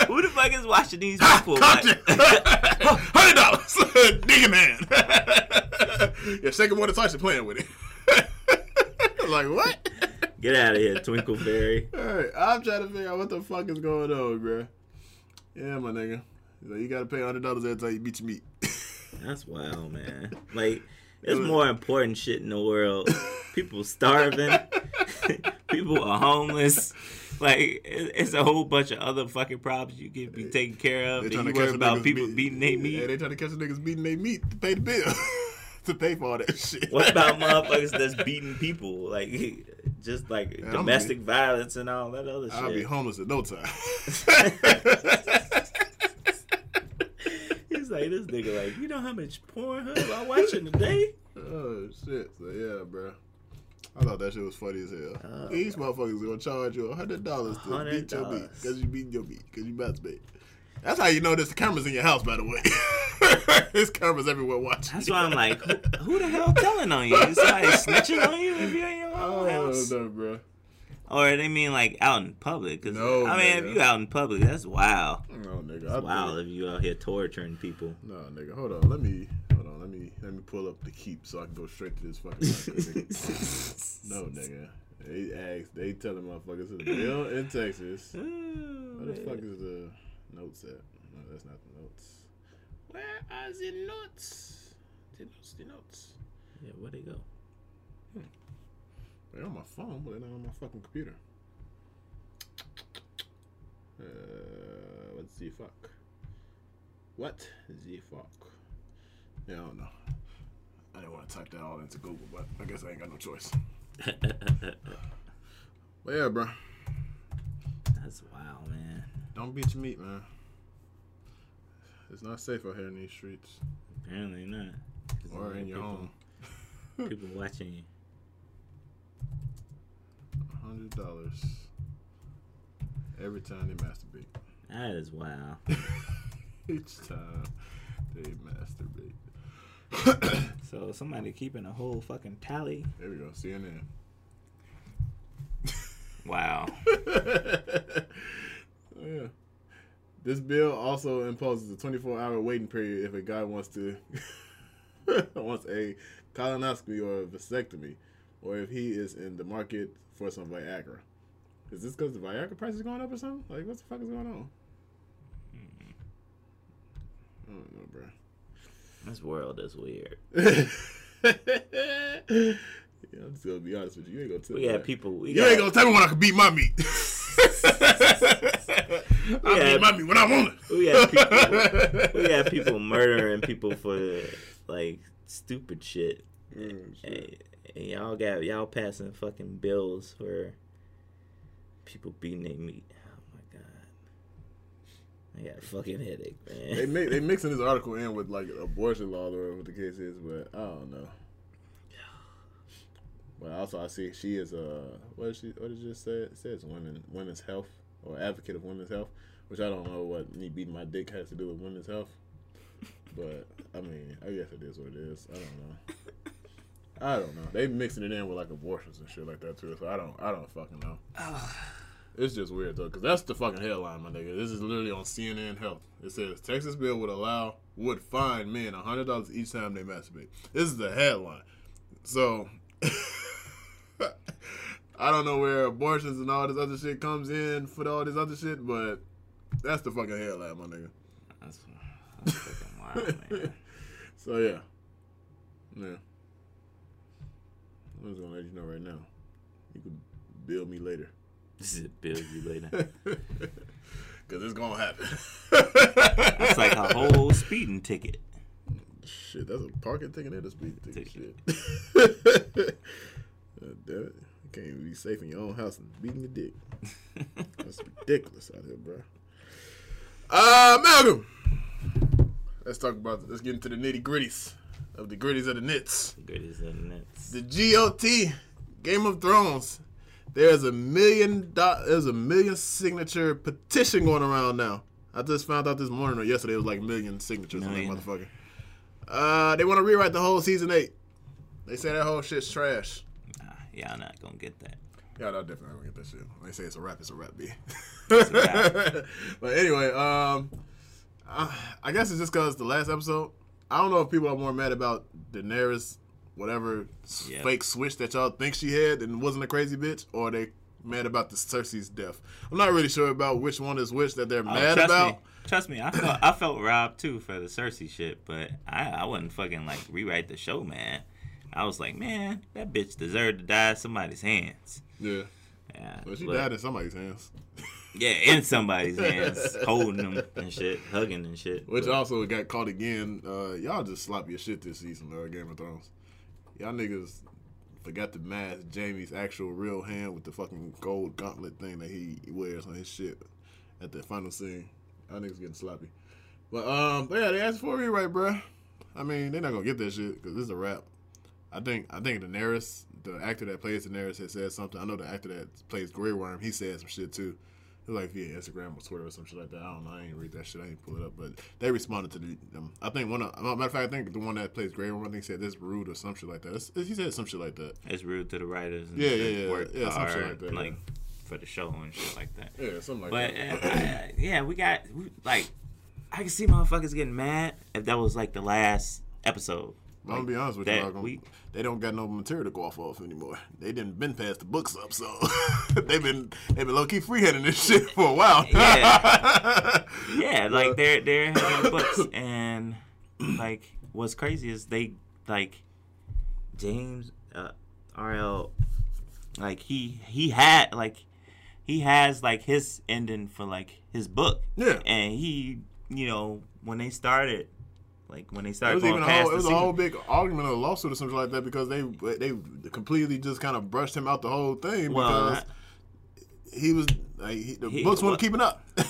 Speaker 2: who the fuck is watching these people?
Speaker 1: Hundred dollars, nigga man. yeah, second one Tyson playing with it. like what?
Speaker 2: Get out of here, Twinkle Fairy. (laughs)
Speaker 1: All right, I'm trying to figure out what the fuck is going on, bro. Yeah, my nigga. You gotta pay hundred dollars every time you beat your meat. (laughs)
Speaker 2: That's wild, man. Like, there's more important shit in the world. (laughs) People starving. People are homeless. Like, it's a whole bunch of other fucking problems you can be taken care of. They trying to worry about people beat, beating their meat.
Speaker 1: Yeah, they trying to catch the niggas beating their meat to pay the bill. to pay for all that shit.
Speaker 2: What about motherfuckers that's beating people? Like, just like yeah, domestic be, violence and all that other shit.
Speaker 1: I'll be homeless in no time. (laughs)
Speaker 2: He's like, this nigga, like, you know how much Pornhub I watching today?
Speaker 1: Oh, shit. So, yeah, bro. I thought that shit was funny as hell. Uh, These motherfuckers gonna charge you a hundred dollars to $100. beat your meat because you beat your meat because you masturbate. That's how you know there's cameras in your house, by the way. (laughs) (laughs) there's cameras everywhere watching.
Speaker 2: That's why I'm like, who, who, the hell telling on you? Is somebody snitching on you if you're in your own oh, house?
Speaker 1: no, bro.
Speaker 2: Or they mean like out in public? Cause, no, I mean, nigga. if you out in public, that's wild.
Speaker 1: No, nigga.
Speaker 2: That's wild if you out here torturing people.
Speaker 1: No, nigga. Hold on. Let me. Hold on. Let me. Let me pull up the keep so I can go straight to this fucking. (laughs) no, nigga. They ask, They telling motherfuckers to the bill in Texas. what the fuck is the notes at? No, that's not the notes. Where are the notes? The notes. The notes.
Speaker 2: Yeah, where they go?
Speaker 1: They're on my phone, but they're not on my fucking computer. Uh, what's the fuck? What the fuck? Yeah, I don't know. I didn't want to type that all into Google, but I guess I ain't got no choice. (laughs) but yeah, bro.
Speaker 2: That's wild, man.
Speaker 1: Don't beat your meat, man. It's not safe out here in these streets.
Speaker 2: Apparently not.
Speaker 1: Or in your
Speaker 2: people,
Speaker 1: home.
Speaker 2: people (laughs) watching you
Speaker 1: hundred dollars every time they masturbate.
Speaker 2: That is wow. (laughs)
Speaker 1: Each time they masturbate. (coughs)
Speaker 2: so somebody keeping a whole fucking tally.
Speaker 1: There we go. CNN.
Speaker 2: wow. (laughs)
Speaker 1: yeah. This bill also imposes a 24 hour waiting period if a guy wants to (laughs) wants a colonoscopy or a vasectomy, or if he is in the market for some Viagra. Is this because the Viagra price is going up or something? Like, what the fuck is going on? Hmm. I don't know, bro.
Speaker 2: This world is weird. (laughs)
Speaker 1: yeah, I'm just gonna be honest with you. You ain't gonna tell
Speaker 2: we
Speaker 1: me.
Speaker 2: Got people. We
Speaker 1: you
Speaker 2: got,
Speaker 1: ain't gonna tell me when I can beat my meat. (laughs) I beat my meat when I want it.
Speaker 2: We have people. we have (laughs) people murdering people for like stupid shit. Mm, shit and y'all got y'all passing fucking bills for people beating their meat. Oh my god, I got a fucking headache, man.
Speaker 1: They make, they (laughs) mixing this article in with like abortion law or whatever the case is, but I don't know. But also, I see she is a what did she what did you just say? It says women women's health or advocate of women's health, which I don't know what me beating my dick has to do with women's health. But I mean, I guess it is what it is. I don't know. I don't know. They mixing it in with like abortions and shit like that too. So I don't, I don't fucking know. it's just weird though, because that's the fucking headline, my nigga. This is literally on CNN Health. It says Texas bill would allow would fine men hundred dollars each time they masturbate. This is the headline. So (laughs) I don't know where abortions and all this other shit comes in for all this other shit, but that's the fucking hell headline, my nigga. That's, that's fucking wild, man. (laughs) so yeah, yeah. I'm just gonna let you know right now. You can bill me later.
Speaker 2: This is a bill you later. (laughs)
Speaker 1: Cause it's gonna happen.
Speaker 2: It's like a (laughs) whole speeding ticket.
Speaker 1: Shit, that's a parking ticket and a speeding ticket. ticket. Shit. uh, damn it. You can't even be safe in your own house and beating your dick. (laughs) that's ridiculous out here, bro. Uh, Malcolm. Let's talk about. Let's get into the nitty gritties of the gritties of the Nits.
Speaker 2: The gritties of the Nits.
Speaker 1: The GOT, Game of Thrones, There's a million do- there's a million signature petition going around now. I just found out this morning or yesterday it was like a million signatures on that motherfucker. Uh, they want to rewrite the whole season eight. They say that whole shit's trash.
Speaker 2: Y'all not gonna get that.
Speaker 1: Yeah, no, definitely gonna get that shit. When they say it's a rap, it's a rap, B.
Speaker 2: a (laughs)
Speaker 1: but anyway, um, I, I guess it's just because the last episode. I don't know if people are more mad about Daenerys, whatever
Speaker 2: Yeah.
Speaker 1: fake switch that y'all think she had and wasn't a crazy bitch, or they mad about the Cersei's death. I'm not really sure about which one is which that they're
Speaker 2: Oh,
Speaker 1: mad
Speaker 2: trust
Speaker 1: about.
Speaker 2: Me, trust me, I felt I felt robbed too for the Cersei shit, but I I wouldn't fucking like rewrite the show, man. I was like, man, that bitch deserved to die in somebody's hands.
Speaker 1: Yeah,
Speaker 2: Yeah,
Speaker 1: but she
Speaker 2: but-
Speaker 1: died in somebody's hands, (laughs)
Speaker 2: Yeah, in somebody's hands, holding them and shit, hugging and shit.
Speaker 1: which
Speaker 2: But-
Speaker 1: also got caught again. Uh, y'all just sloppy as shit this season, uh, Game of Thrones. Y'all niggas forgot to mask Jaime's actual real hand with the fucking gold gauntlet thing that he wears on his shit at the final scene. Y'all niggas getting sloppy. But um, but yeah, they asked for a rewrite, bruh. I mean, they're not gonna get that shit because this is a rap. I think I think Daenerys, the actor that plays Daenerys, had said something. I know the actor that plays Grey Worm, he said some shit too. It was like via Instagram or Twitter or some shit like that. I don't know. I ain't read that shit. I ain't pull it up, but they responded to the, them. I think one. Of, matter of fact, I think the one that plays Grey Worm, I think said this rude or some shit like that. It's- he said some shit like that.
Speaker 2: It's rude to the writers. And
Speaker 1: Yeah, yeah, yeah. Yeah, some shit like that,
Speaker 2: like
Speaker 1: yeah.
Speaker 2: for the show and shit like that.
Speaker 1: Yeah, something like
Speaker 2: But
Speaker 1: that.
Speaker 2: uh, uh, yeah, we got we, like I can see motherfuckers getting mad if that was like the last episode.
Speaker 1: I'm gonna be honest with gonna-
Speaker 2: we-
Speaker 1: they don't got no material to go off of anymore. They didn't been past the books up, so (laughs) they've been they've been low key freehanding this shit for a while.
Speaker 2: Yeah. (laughs) Yeah, like they're they're having books and like what's crazy is they like James uh, RL like he he had like he has like his ending for like his book.
Speaker 1: Yeah.
Speaker 2: And he you know when they started like when they started It
Speaker 1: was
Speaker 2: going
Speaker 1: even a whole, it was a whole big argument or a lawsuit or something like that because they they completely just kind of brushed him out the whole thing
Speaker 2: Well,
Speaker 1: because he was like, he, the
Speaker 2: He-
Speaker 1: books weren't
Speaker 2: well-
Speaker 1: keeping up. (laughs)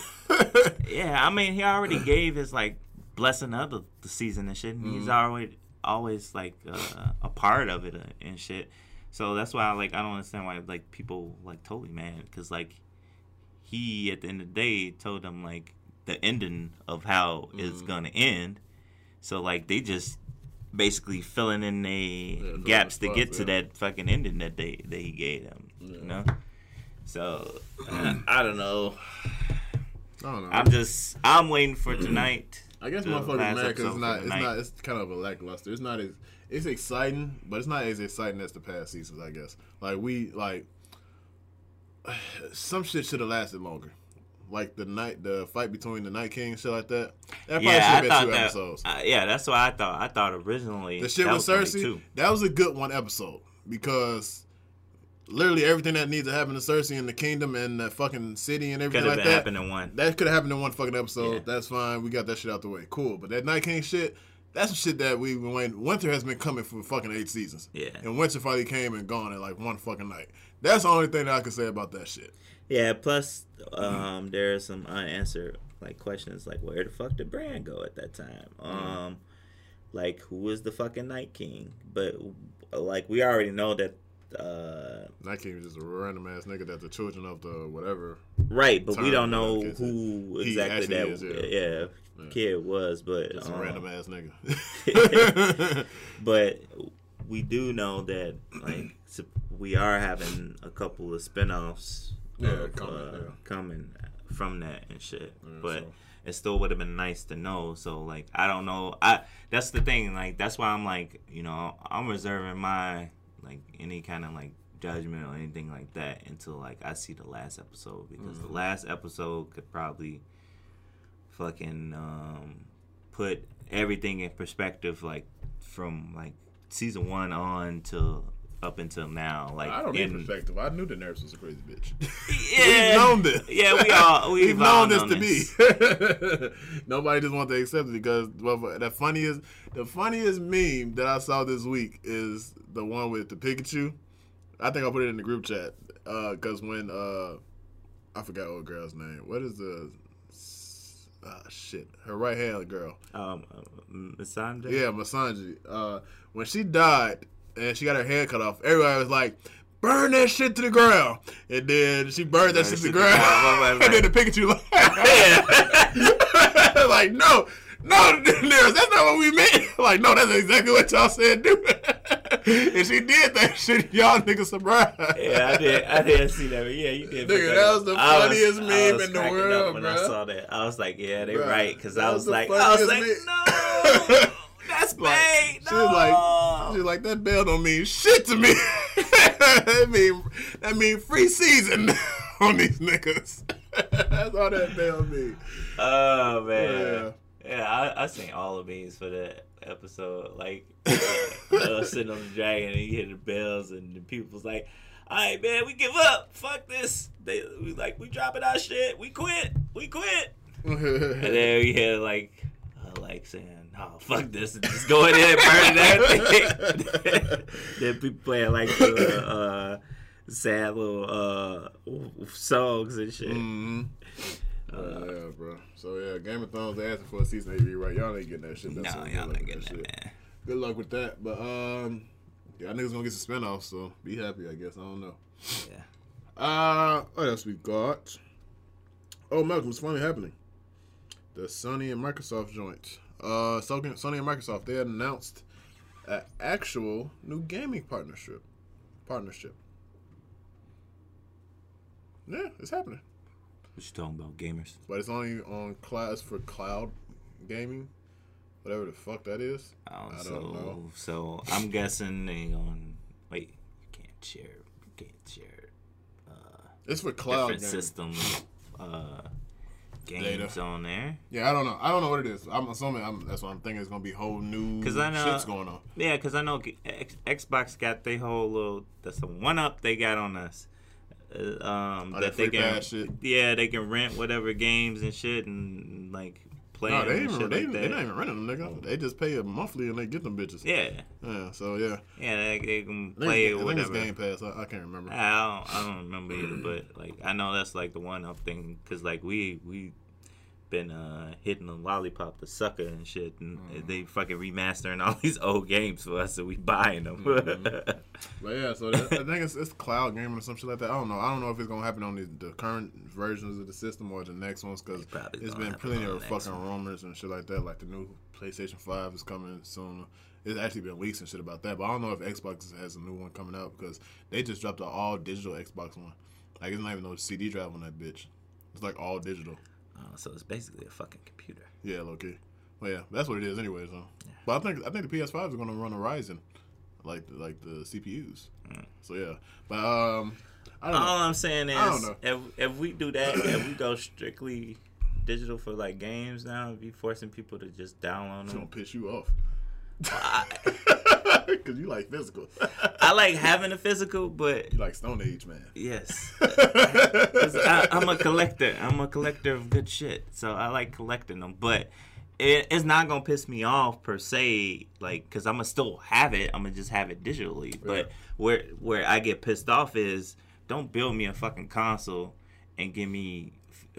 Speaker 2: Yeah, I mean, he already gave his like blessing of the, the season and shit. And
Speaker 1: Mm-hmm.
Speaker 2: He's already always like uh, a part of it uh, and shit. So that's why I like I don't understand why like people like totally mad because like he at the end of the day told them like the ending of how it's
Speaker 1: Mm-hmm.
Speaker 2: gonna end. So like they just basically filling in the
Speaker 1: filling
Speaker 2: gaps to get to
Speaker 1: yeah.
Speaker 2: that fucking ending that they that he gave them. You know. So (clears throat) I don't know.
Speaker 1: I don't know.
Speaker 2: I'm just I'm waiting for tonight. (clears throat)
Speaker 1: I guess
Speaker 2: the
Speaker 1: motherfuckers mad because it's not. It's not. It's kind of a lackluster. It's not as. It's exciting, but it's not as exciting as the past seasons. I guess. Like we like. (sighs) Some shit should have lasted longer. Like the night, the fight between the Night King, and shit like that. That probably
Speaker 2: Yeah,
Speaker 1: should have been two
Speaker 2: that.
Speaker 1: episodes.
Speaker 2: uh, yeah, that's what I thought. I thought originally
Speaker 1: The shit
Speaker 2: that
Speaker 1: with
Speaker 2: was
Speaker 1: Cersei, that was a good one episode because literally everything that needs to happen to Cersei in the kingdom and the fucking city and everything like that.
Speaker 2: happened in one.
Speaker 1: That could have happened in one fucking episode.
Speaker 2: Yeah.
Speaker 1: That's fine. We got that shit out the way. Cool. But that Night King shit, that's the shit that we've been waiting. Winter has been coming for fucking eight seasons.
Speaker 2: Yeah.
Speaker 1: And Winter finally came and gone in like one fucking night. That's the only thing that I can say about that shit.
Speaker 2: Yeah. Plus, um, there are some unanswered like questions, like where the fuck did Bran go at that time? Um, like who was the fucking Night King? But like we already know that. Uh,
Speaker 1: Night King was just a random ass nigga that the children of the whatever.
Speaker 2: right, but we don't know
Speaker 1: whatever the case
Speaker 2: who exactly that
Speaker 1: is,
Speaker 2: yeah.
Speaker 1: Yeah.
Speaker 2: kid was, but
Speaker 1: Just a
Speaker 2: um,
Speaker 1: random ass nigga. (laughs)
Speaker 2: but we do know that like we are having a couple of spin-offs
Speaker 1: Yeah,
Speaker 2: of,
Speaker 1: coming,
Speaker 2: uh,
Speaker 1: yeah.
Speaker 2: coming from that and shit
Speaker 1: Yeah,
Speaker 2: but
Speaker 1: so-
Speaker 2: it still would have been nice to know so like i don't know i that's the thing like that's why i'm like you know i'm reserving my like any kind of like judgment or anything like that until like i see the last episode because
Speaker 1: Mm-hmm.
Speaker 2: the last episode could probably fucking um, put everything in perspective, like from like season one on till up until now. Like
Speaker 1: I don't need
Speaker 2: in-
Speaker 1: perspective. I knew Daenerys was a crazy bitch. (laughs)
Speaker 2: Yeah,
Speaker 1: We've known this.
Speaker 2: Yeah, we all (laughs) we've,
Speaker 1: We've
Speaker 2: all
Speaker 1: known this
Speaker 2: known
Speaker 1: to
Speaker 2: this.
Speaker 1: be. (laughs) Nobody just want to accept it because well, the funniest, the funniest meme that I saw this week is the one with the Pikachu. I think I put it in the group chat because when uh, I forgot old girl's name. What is the ah shit? Her right hand girl.
Speaker 2: Um, uh, Missandei?
Speaker 1: Yeah, Masanji. Uh, when she died and she got her hair cut off, everybody was like, burn that shit to the ground. And then she burned that shit to the ground.
Speaker 2: shit to the ground. (laughs)
Speaker 1: and then the Pikachu (laughs) like, (laughs) like no, no, that's not what we meant. Like, no, that's exactly what y'all said, do. and she did that shit, y'all niggas surprised.
Speaker 2: Yeah, I did. I didn't see that. But yeah, you did.
Speaker 1: Nigga, that was the funniest
Speaker 2: I
Speaker 1: meme in the world,
Speaker 2: up when I saw that. I was like, yeah, they right. Because I
Speaker 1: was
Speaker 2: was like, I was like, no, that's
Speaker 1: Like,
Speaker 2: bait.
Speaker 1: She was like, she was like, that bell don't mean shit to me. (laughs) that mean that mean free season (laughs) on these niggas. (laughs) That's all that bell mean.
Speaker 2: oh
Speaker 1: Yeah.
Speaker 2: man. Yeah, I, I seen all of these for that episode. Like, uh, sitting on the dragon and you hear the bells and the people's like, all right, man, we give up. Fuck this. They we like, we dropping our shit. We quit. We quit. And then we hear like, uh, like saying, "Oh fuck this," and just go in there and burn everything. (laughs) then people playing like the uh, sad little uh, songs and shit.
Speaker 1: hmm yeah, bro. So yeah, Game of Thrones they asking for a season eight rewrite. Y'all ain't getting that shit.
Speaker 2: No,
Speaker 1: That's all.
Speaker 2: y'all
Speaker 1: Good luck
Speaker 2: not
Speaker 1: with
Speaker 2: getting that,
Speaker 1: shit.
Speaker 2: man.
Speaker 1: Good luck with that. But um, y'all niggas gonna get some spinoffs, so be happy. I guess I don't know.
Speaker 2: Yeah.
Speaker 1: Uh, what else we got? Oh, Malcolm, it's finally happening. The Sony and Microsoft joint. Uh, Sony Sony and Microsoft they announced an actual new gaming partnership. Partnership. Yeah, it's happening,
Speaker 2: What you talking about, gamers?
Speaker 1: but it's only on class for cloud gaming, whatever the fuck that is.
Speaker 2: Oh,
Speaker 1: I don't know.
Speaker 2: So I'm (laughs) guessing they on. Wait, you can't share. You can't share uh,
Speaker 1: It's for cloud
Speaker 2: different
Speaker 1: gaming.
Speaker 2: system uh, games
Speaker 1: Data.
Speaker 2: on there.
Speaker 1: Yeah, I don't know. I don't know what it is. I'm assuming I'm, that's what I'm thinking. It's gonna be whole new
Speaker 2: 'Cause I know-
Speaker 1: shit's going on.
Speaker 2: Yeah, because I know X- Xbox got their whole little. That's the one up they got on us. Uh, um,
Speaker 1: Oh,
Speaker 2: that
Speaker 1: that
Speaker 2: they can, yeah, they can rent whatever games and shit and like play
Speaker 1: No, they ain't they,
Speaker 2: like
Speaker 1: they not even renting them, nigga. They just pay a monthly and they get them bitches.
Speaker 2: yeah,
Speaker 1: Yeah, so yeah.
Speaker 2: yeah, they, they can play or
Speaker 1: it's
Speaker 2: whatever.
Speaker 1: Game Pass. I, I can't remember.
Speaker 2: I don't, I don't remember either, but like I know that's like the one up thing because like we we been uh hitting the lollipop the sucker and shit, and
Speaker 1: Mm-hmm.
Speaker 2: they fucking remastering (laughs) all these old games for us, so we buying them.
Speaker 1: Mm-hmm. (laughs) But yeah, so I think it's, it's cloud gaming or some shit like that. I don't know. I don't know if it's gonna happen on the, the current versions of the system or the next ones because
Speaker 2: It's probably
Speaker 1: it's been plenty of fucking
Speaker 2: one.
Speaker 1: rumors and shit like that. Like the new PlayStation Five is coming soon. It's actually been leaks and shit about that, but I don't know if Xbox has a new one coming out because they just dropped an all digital Xbox one. Like it's not even no CD drive on that bitch. It's like all digital.
Speaker 2: Oh, so it's basically a fucking computer.
Speaker 1: Yeah, low key. Well, yeah, that's what it is, anyway. So, but I think I think the PS5 is going to run a Ryzen, like like the CPUs. So yeah, but um, I don't know.
Speaker 2: All I'm saying is, if if we do that, (coughs) if we go strictly digital for like games now, you forcing people to just download
Speaker 1: It's gonna piss you off
Speaker 2: I, (laughs) (laughs)
Speaker 1: because you like physical.
Speaker 2: I like having a physical, but
Speaker 1: you like Stone Age, man.
Speaker 2: Yes, (laughs) I, I'm a collector. I'm a collector of good shit, so I like collecting them. But it, it's not gonna piss me off per se, like because I'm gonna still have it. I'm gonna just have it digitally. But where where I get pissed off is don't build me a fucking console and give me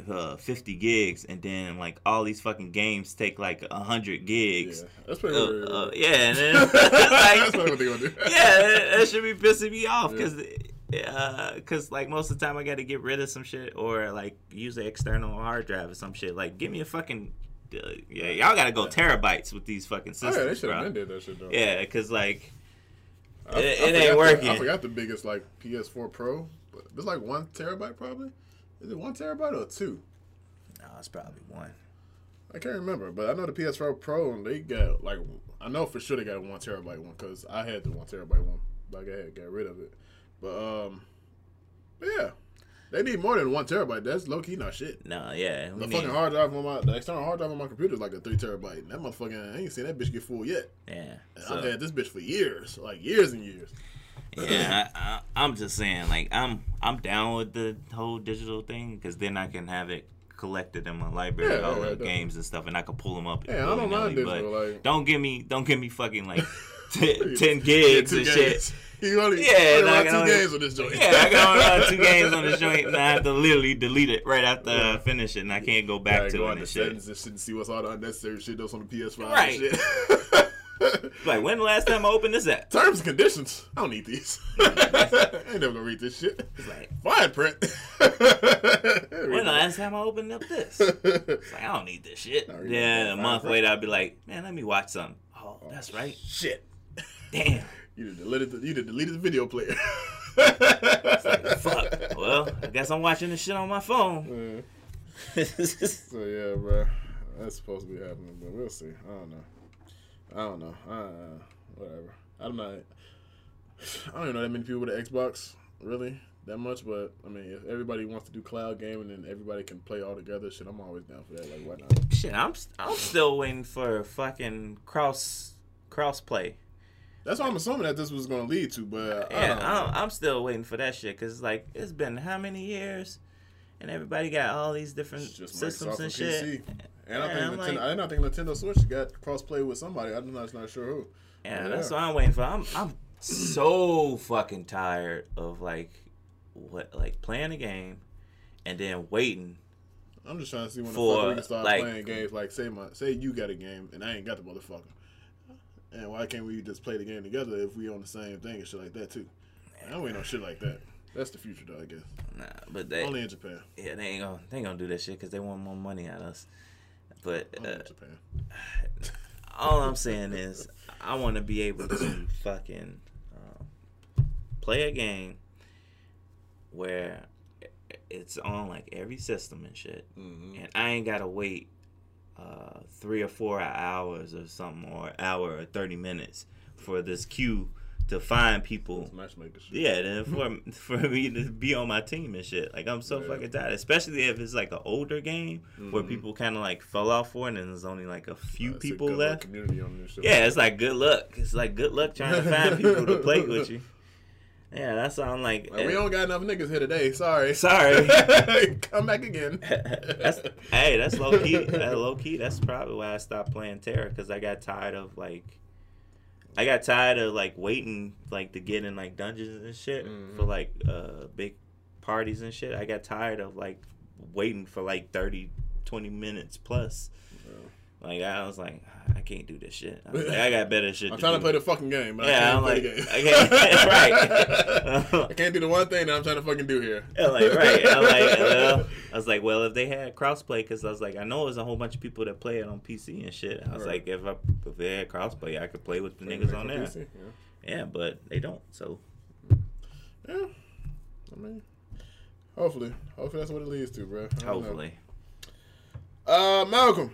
Speaker 2: uh, 50 gigs and then like all these fucking games take like 100 gigs yeah,
Speaker 1: that's pretty.
Speaker 2: Uh,
Speaker 1: weird.
Speaker 2: uh, yeah, and then, (laughs)
Speaker 1: that's probably what they gonna do. (laughs)
Speaker 2: yeah, that, that should be pissing me off
Speaker 1: Yeah.
Speaker 2: because, because like most of the time I got to get rid of some shit or like use an external hard drive or some shit. Like, give me a fucking, uh, yeah, y'all got to go terabytes with these fucking
Speaker 1: Oh,
Speaker 2: systems,
Speaker 1: yeah, they should have did that shit though.
Speaker 2: Yeah, because like,
Speaker 1: I,
Speaker 2: It-
Speaker 1: I
Speaker 2: it ain't
Speaker 1: the-
Speaker 2: working.
Speaker 1: I forgot the biggest like PS4 Pro, but it's like one terabyte probably. Is it one terabyte or two?
Speaker 2: no, it's probably one.
Speaker 1: I can't remember, but I know the PS4 Pro and they got like I know for sure they got a one terabyte one because I had the one terabyte one, but I had got rid of it. But um, yeah, they need more than one terabyte. That's low key not shit.
Speaker 2: No, yeah,
Speaker 1: The fucking hard drive on my the external hard drive on my computer is like a three terabyte. And that motherfucking I ain't seen that bitch get full yet.
Speaker 2: yeah.
Speaker 1: And
Speaker 2: So,
Speaker 1: I've had this bitch for years, like years and years.
Speaker 2: Yeah, (laughs) I, I, I'm just saying, like, I'm I'm down with the whole digital thing because then I can have it collected in my library,
Speaker 1: Yeah,
Speaker 2: all
Speaker 1: yeah,
Speaker 2: the games and stuff, and I can pull them up.
Speaker 1: Yeah, I don't mind digital,
Speaker 2: but
Speaker 1: like-
Speaker 2: don't give me don't give me fucking like (laughs) ten, 10
Speaker 1: Yeah,
Speaker 2: gigs
Speaker 1: two
Speaker 2: and
Speaker 1: games.
Speaker 2: shit. (laughs)
Speaker 1: You only,
Speaker 2: Yeah,
Speaker 1: yeah,
Speaker 2: I
Speaker 1: only
Speaker 2: can
Speaker 1: two
Speaker 2: only-
Speaker 1: games on this joint.
Speaker 2: Yeah, I got only run two games on this joint, and I have to literally delete it right after
Speaker 1: Yeah.
Speaker 2: I finish it, and I can't go back
Speaker 1: Gotta go
Speaker 2: it
Speaker 1: on the
Speaker 2: and shit.
Speaker 1: settings and shit and see what's all the unnecessary shit that's on the PS5
Speaker 2: Right. (laughs) like, when the last time I opened this app?
Speaker 1: Terms and conditions. I don't need these. I (laughs) ain't never gonna read this shit.
Speaker 2: It's like,
Speaker 1: Fine print. (laughs)
Speaker 2: when the last time I opened up this? It's like, I don't need this shit. Then a month later, I'd be like, man, let me watch something. Oh, oh, that's right.
Speaker 1: Shit.
Speaker 2: Damn.
Speaker 1: You deleted the, you deleted the video player.
Speaker 2: Fuck. Well, I guess I'm watching this shit on my phone.
Speaker 1: Yeah. So yeah, bro, that's supposed to be happening, but we'll see. I don't know. I don't know. Uh, whatever. I'm not. Know I don't even know that many people with an Xbox, really, that much. But I mean, if everybody wants to do cloud gaming and everybody can play all together, shit, I'm always down for that. Like, why not?
Speaker 2: shit, I'm I'm still waiting for fucking cross cross play.
Speaker 1: That's what I'm assuming that this was going to lead to. But I
Speaker 2: Yeah. I'm, I'm still waiting for that shit because like it's been how many years, and everybody got all these different systems
Speaker 1: Microsoft
Speaker 2: and shit.
Speaker 1: PC. And I
Speaker 2: Yeah,
Speaker 1: think
Speaker 2: I'm
Speaker 1: Nintendo,
Speaker 2: like-
Speaker 1: and I think Nintendo Switch got crossplay with somebody. I'm not, not sure who.
Speaker 2: Yeah,
Speaker 1: Yeah.
Speaker 2: that's what I'm waiting for. I'm I'm so fucking tired of like what like playing a game and then waiting.
Speaker 1: I'm just trying to see when the fuck we can start
Speaker 2: like-
Speaker 1: playing games. Like, say my, say you got a game and I ain't got the motherfucker. And why can't we just play the game together if we on the same thing and shit like that too? I don't wait on shit like that. That's the future, though. I guess
Speaker 2: Nah, but they
Speaker 1: only in Japan.
Speaker 2: yeah they ain't gonna they ain't gonna do that shit because they want more money out of us. But uh, all I'm saying is I want to be able to fucking um, play a game where it's on like every system and shit,
Speaker 1: Mm-hmm.
Speaker 2: and I ain't gotta wait uh, three or four hours or something, or hour or thirty minutes for this queue to find people.
Speaker 1: Matchmaker shit.
Speaker 2: Yeah, then for (laughs) for me to be on my team and shit. Like I'm so
Speaker 1: Yeah.
Speaker 2: fucking tired, especially if it's like an older game where
Speaker 1: Mhm.
Speaker 2: people kind of like fell off for it, and there's only like a few
Speaker 1: a
Speaker 2: people
Speaker 1: good
Speaker 2: left.
Speaker 1: Community on this shit.
Speaker 2: Yeah, it's like good luck. It's like good luck trying to find (laughs) people to play with you. Yeah, that's why I'm like.
Speaker 1: Like, we don't got enough niggas here today. Sorry.
Speaker 2: Sorry. (laughs)
Speaker 1: Come back again.
Speaker 2: that's hey, that's low key. That low key. That's probably why I stopped playing TERA because I got tired of like. I got tired of like waiting like to get in like dungeons and shit
Speaker 1: Mhm.
Speaker 2: for like uh big parties and shit. I got tired of like waiting for like 30, 20 minutes plus. Like I was like, I can't do this shit. I, like, I got (laughs) better shit.
Speaker 1: I'm
Speaker 2: to
Speaker 1: trying
Speaker 2: do.
Speaker 1: to play the fucking game, but
Speaker 2: Yeah,
Speaker 1: I can't
Speaker 2: I'm
Speaker 1: play
Speaker 2: like,
Speaker 1: the game.
Speaker 2: I can't- (laughs) right. (laughs)
Speaker 1: I can't do the one thing that I'm trying to fucking do here.
Speaker 2: Yeah, like right. I like. Well, I was like, well, if they had crossplay, because I was like, I know there's a whole bunch of people that play it on PC and shit. I was
Speaker 1: Right.
Speaker 2: like, if I if they had crossplay, I could play with the niggas on there.
Speaker 1: PC,
Speaker 2: Yeah, but they don't. So
Speaker 1: Yeah. yeah. I mean, hopefully, hopefully that's what it leads to, bro. Don't know.
Speaker 2: hopefully,
Speaker 1: Uh, Malcolm.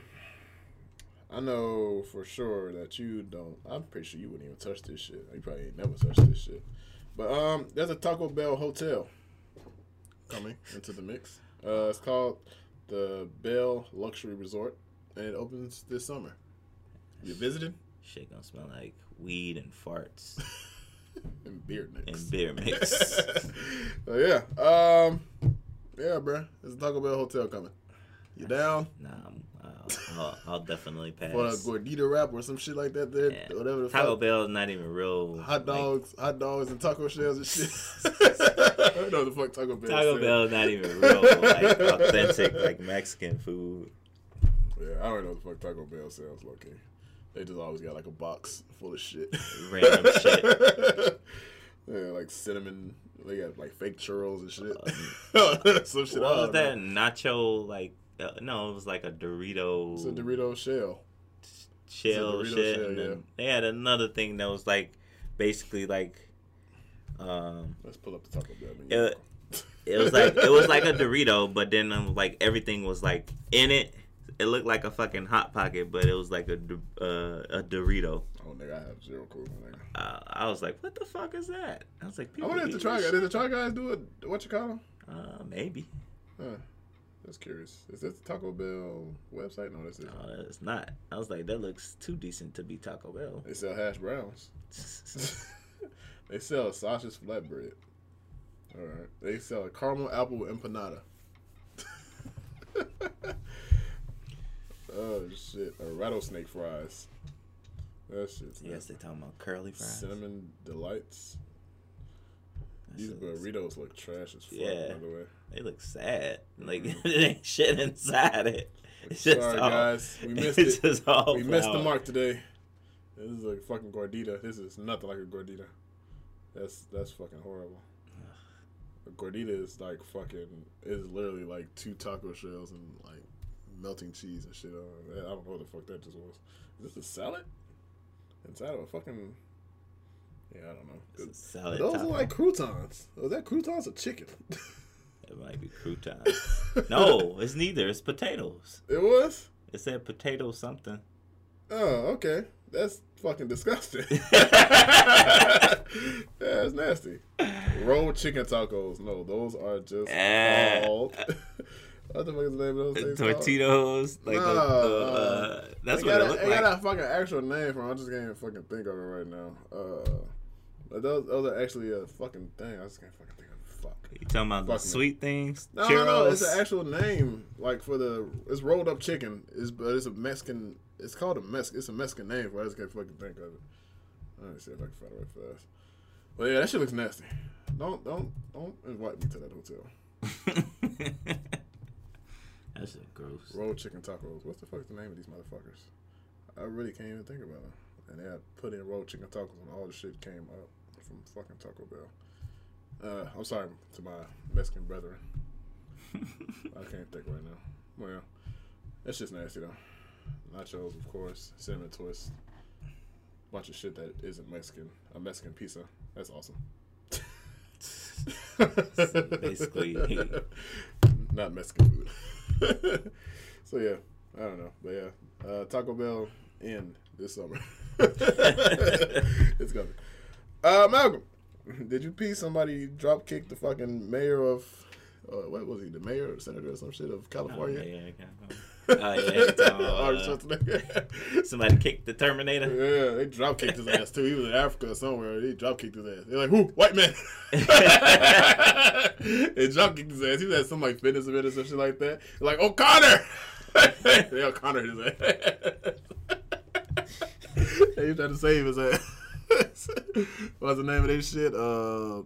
Speaker 1: I know for sure that you don't. I'm pretty sure you wouldn't even touch this shit. You probably ain't never touched this shit. But um, there's a Taco Bell hotel coming into the mix. Uh, it's called the Bell Luxury Resort, and it opens this summer. You visited?
Speaker 2: shit gonna smell like weed and farts (laughs)
Speaker 1: and beer mix.
Speaker 2: and beer mix. (laughs)
Speaker 1: so yeah, um, yeah, bro. There's a Taco Bell hotel coming. You down
Speaker 2: nah, I'm, I'll, I'll, I'll definitly pass. (laughs)
Speaker 1: for a gordita wrap or some shit like that? There,
Speaker 2: Yeah.
Speaker 1: whatever the
Speaker 2: Taco
Speaker 1: fuck.
Speaker 2: Bell is not even real.
Speaker 1: Hot
Speaker 2: like,
Speaker 1: dogs, hot dogs, and taco shells and shit. I don't know what the fuck Taco Bell.
Speaker 2: Taco
Speaker 1: said.
Speaker 2: Bell is not even real like (laughs) authentic like Mexican food.
Speaker 1: Yeah, I don't know what the fuck Taco Bell sounds like. They just always got like a box full of shit.
Speaker 2: Random (laughs) shit.
Speaker 1: yeah, like cinnamon. They got like fake churros and shit.
Speaker 2: Um,
Speaker 1: some shit.
Speaker 2: What was that
Speaker 1: know.
Speaker 2: nacho like? Uh, no, it was like a Dorito,
Speaker 1: It's a Dorito shell.
Speaker 2: shell shit.
Speaker 1: shell,
Speaker 2: and
Speaker 1: yeah.
Speaker 2: They had another thing that was like basically like um
Speaker 1: Let's pull up the Taco Bell. menu.
Speaker 2: it, it was like it was like a Dorito, but then um, like everything was like in it. It looked like a fucking hot pocket, but it was like a uh, a Dorito.
Speaker 1: Oh, nigga, I have zero clue. Nigga.
Speaker 2: Uh, I was like, what the fuck is that? I was like,
Speaker 1: I wonder if the try guys. Did the try guys do it? What you call them?
Speaker 2: Uh, maybe.
Speaker 1: Huh. That's curious. Is this the Taco Bell website? No, that's it.
Speaker 2: No, it's not. I was like, that looks too decent to be Taco Bell.
Speaker 1: They sell hash browns. (laughs) (laughs) they sell sausage flatbread. All right. They sell a caramel apple empanada. (laughs) oh shit! A rattlesnake fries. That shit's
Speaker 2: yes, they talking about curly fries.
Speaker 1: Cinnamon delights. These burritos look trash as fuck.
Speaker 2: Yeah.
Speaker 1: By the way.
Speaker 2: They look sad. Mm-hmm. Like (laughs) it ain't shit inside it. It's just
Speaker 1: Sorry
Speaker 2: all,
Speaker 1: guys, we (laughs) missed
Speaker 2: it's
Speaker 1: it.
Speaker 2: Just all
Speaker 1: We missed the mark today. This is like fucking gordita. This is nothing like a gordita. That's that's fucking horrible. A gordita is like fucking is literally like two taco shells and like melting cheese and shit on. I don't know what the fuck that just was. Is this a salad? Inside of a fucking Yeah, I don't know.
Speaker 2: Salad.
Speaker 1: Those
Speaker 2: taco.
Speaker 1: are like croutons. Was that croutons or chicken? (laughs)
Speaker 2: It might be croutons. no, it's neither. It's potatoes.
Speaker 1: it was?
Speaker 2: It said potato something.
Speaker 1: Oh, okay. That's fucking disgusting. yeah, (laughs) (laughs) that's nasty. Rolled chicken tacos. No, those are just
Speaker 2: Eh.
Speaker 1: called. what the fuck is the name of those things?
Speaker 2: Tortitos. Like the, the, uh, that's
Speaker 1: It
Speaker 2: what
Speaker 1: got
Speaker 2: it
Speaker 1: a-
Speaker 2: looked
Speaker 1: it
Speaker 2: like.
Speaker 1: got a fucking actual name from. I just can't even fucking think of it right now. Uh, those, those are actually a fucking thing. I just can't fucking think of. Fuck.
Speaker 2: You talking about the
Speaker 1: Fuck me.
Speaker 2: sweet things?
Speaker 1: No,
Speaker 2: Churros?
Speaker 1: no, no. It's an actual name, like for the. It's rolled up chicken. It's but it's a Mexican. It's called a Mexican. It's a Mexican name. But I just can't fucking think of it. Let me see if I can find it right fast. But yeah, that shit looks nasty. Don't don't don't invite me to that hotel. (laughs)
Speaker 2: That shit gross.
Speaker 1: Rolled chicken tacos. What's the fuck the name of these motherfuckers? I really can't even think about them. And they had put in rolled chicken tacos, and all the shit came up from fucking Taco Bell. Uh, I'm sorry to my Mexican brethren. (laughs) I can't think right now. Well, that's just nasty though. Nachos, of course, cinnamon twist, bunch of shit that isn't Mexican. A Mexican pizza. That's awesome. (laughs)
Speaker 2: basically- (laughs)
Speaker 1: not Mexican food. so yeah, I don't know, but yeah, uh, Taco Bell in this summer. it's coming. Uh, Malcolm, (laughs) did you pee somebody drop kicked the fucking mayor of uh, what was he, the mayor or senator or some shit of
Speaker 2: Oh,
Speaker 1: California?
Speaker 2: yeah, yeah, okay. (laughs) Oh, yeah, you talking about,
Speaker 1: Arnold
Speaker 2: uh, (laughs) somebody kicked the Terminator.
Speaker 1: Yeah, they drop kicked his ass too. He was in Africa or somewhere. They drop kicked his ass. They're like, who? White man. they drop kicked his ass. He was at some like fitness event or some shit like that. They're like, O'Connor. they O'Connor his ass. they tried to save his ass. (laughs) What's the name of that shit? Uh,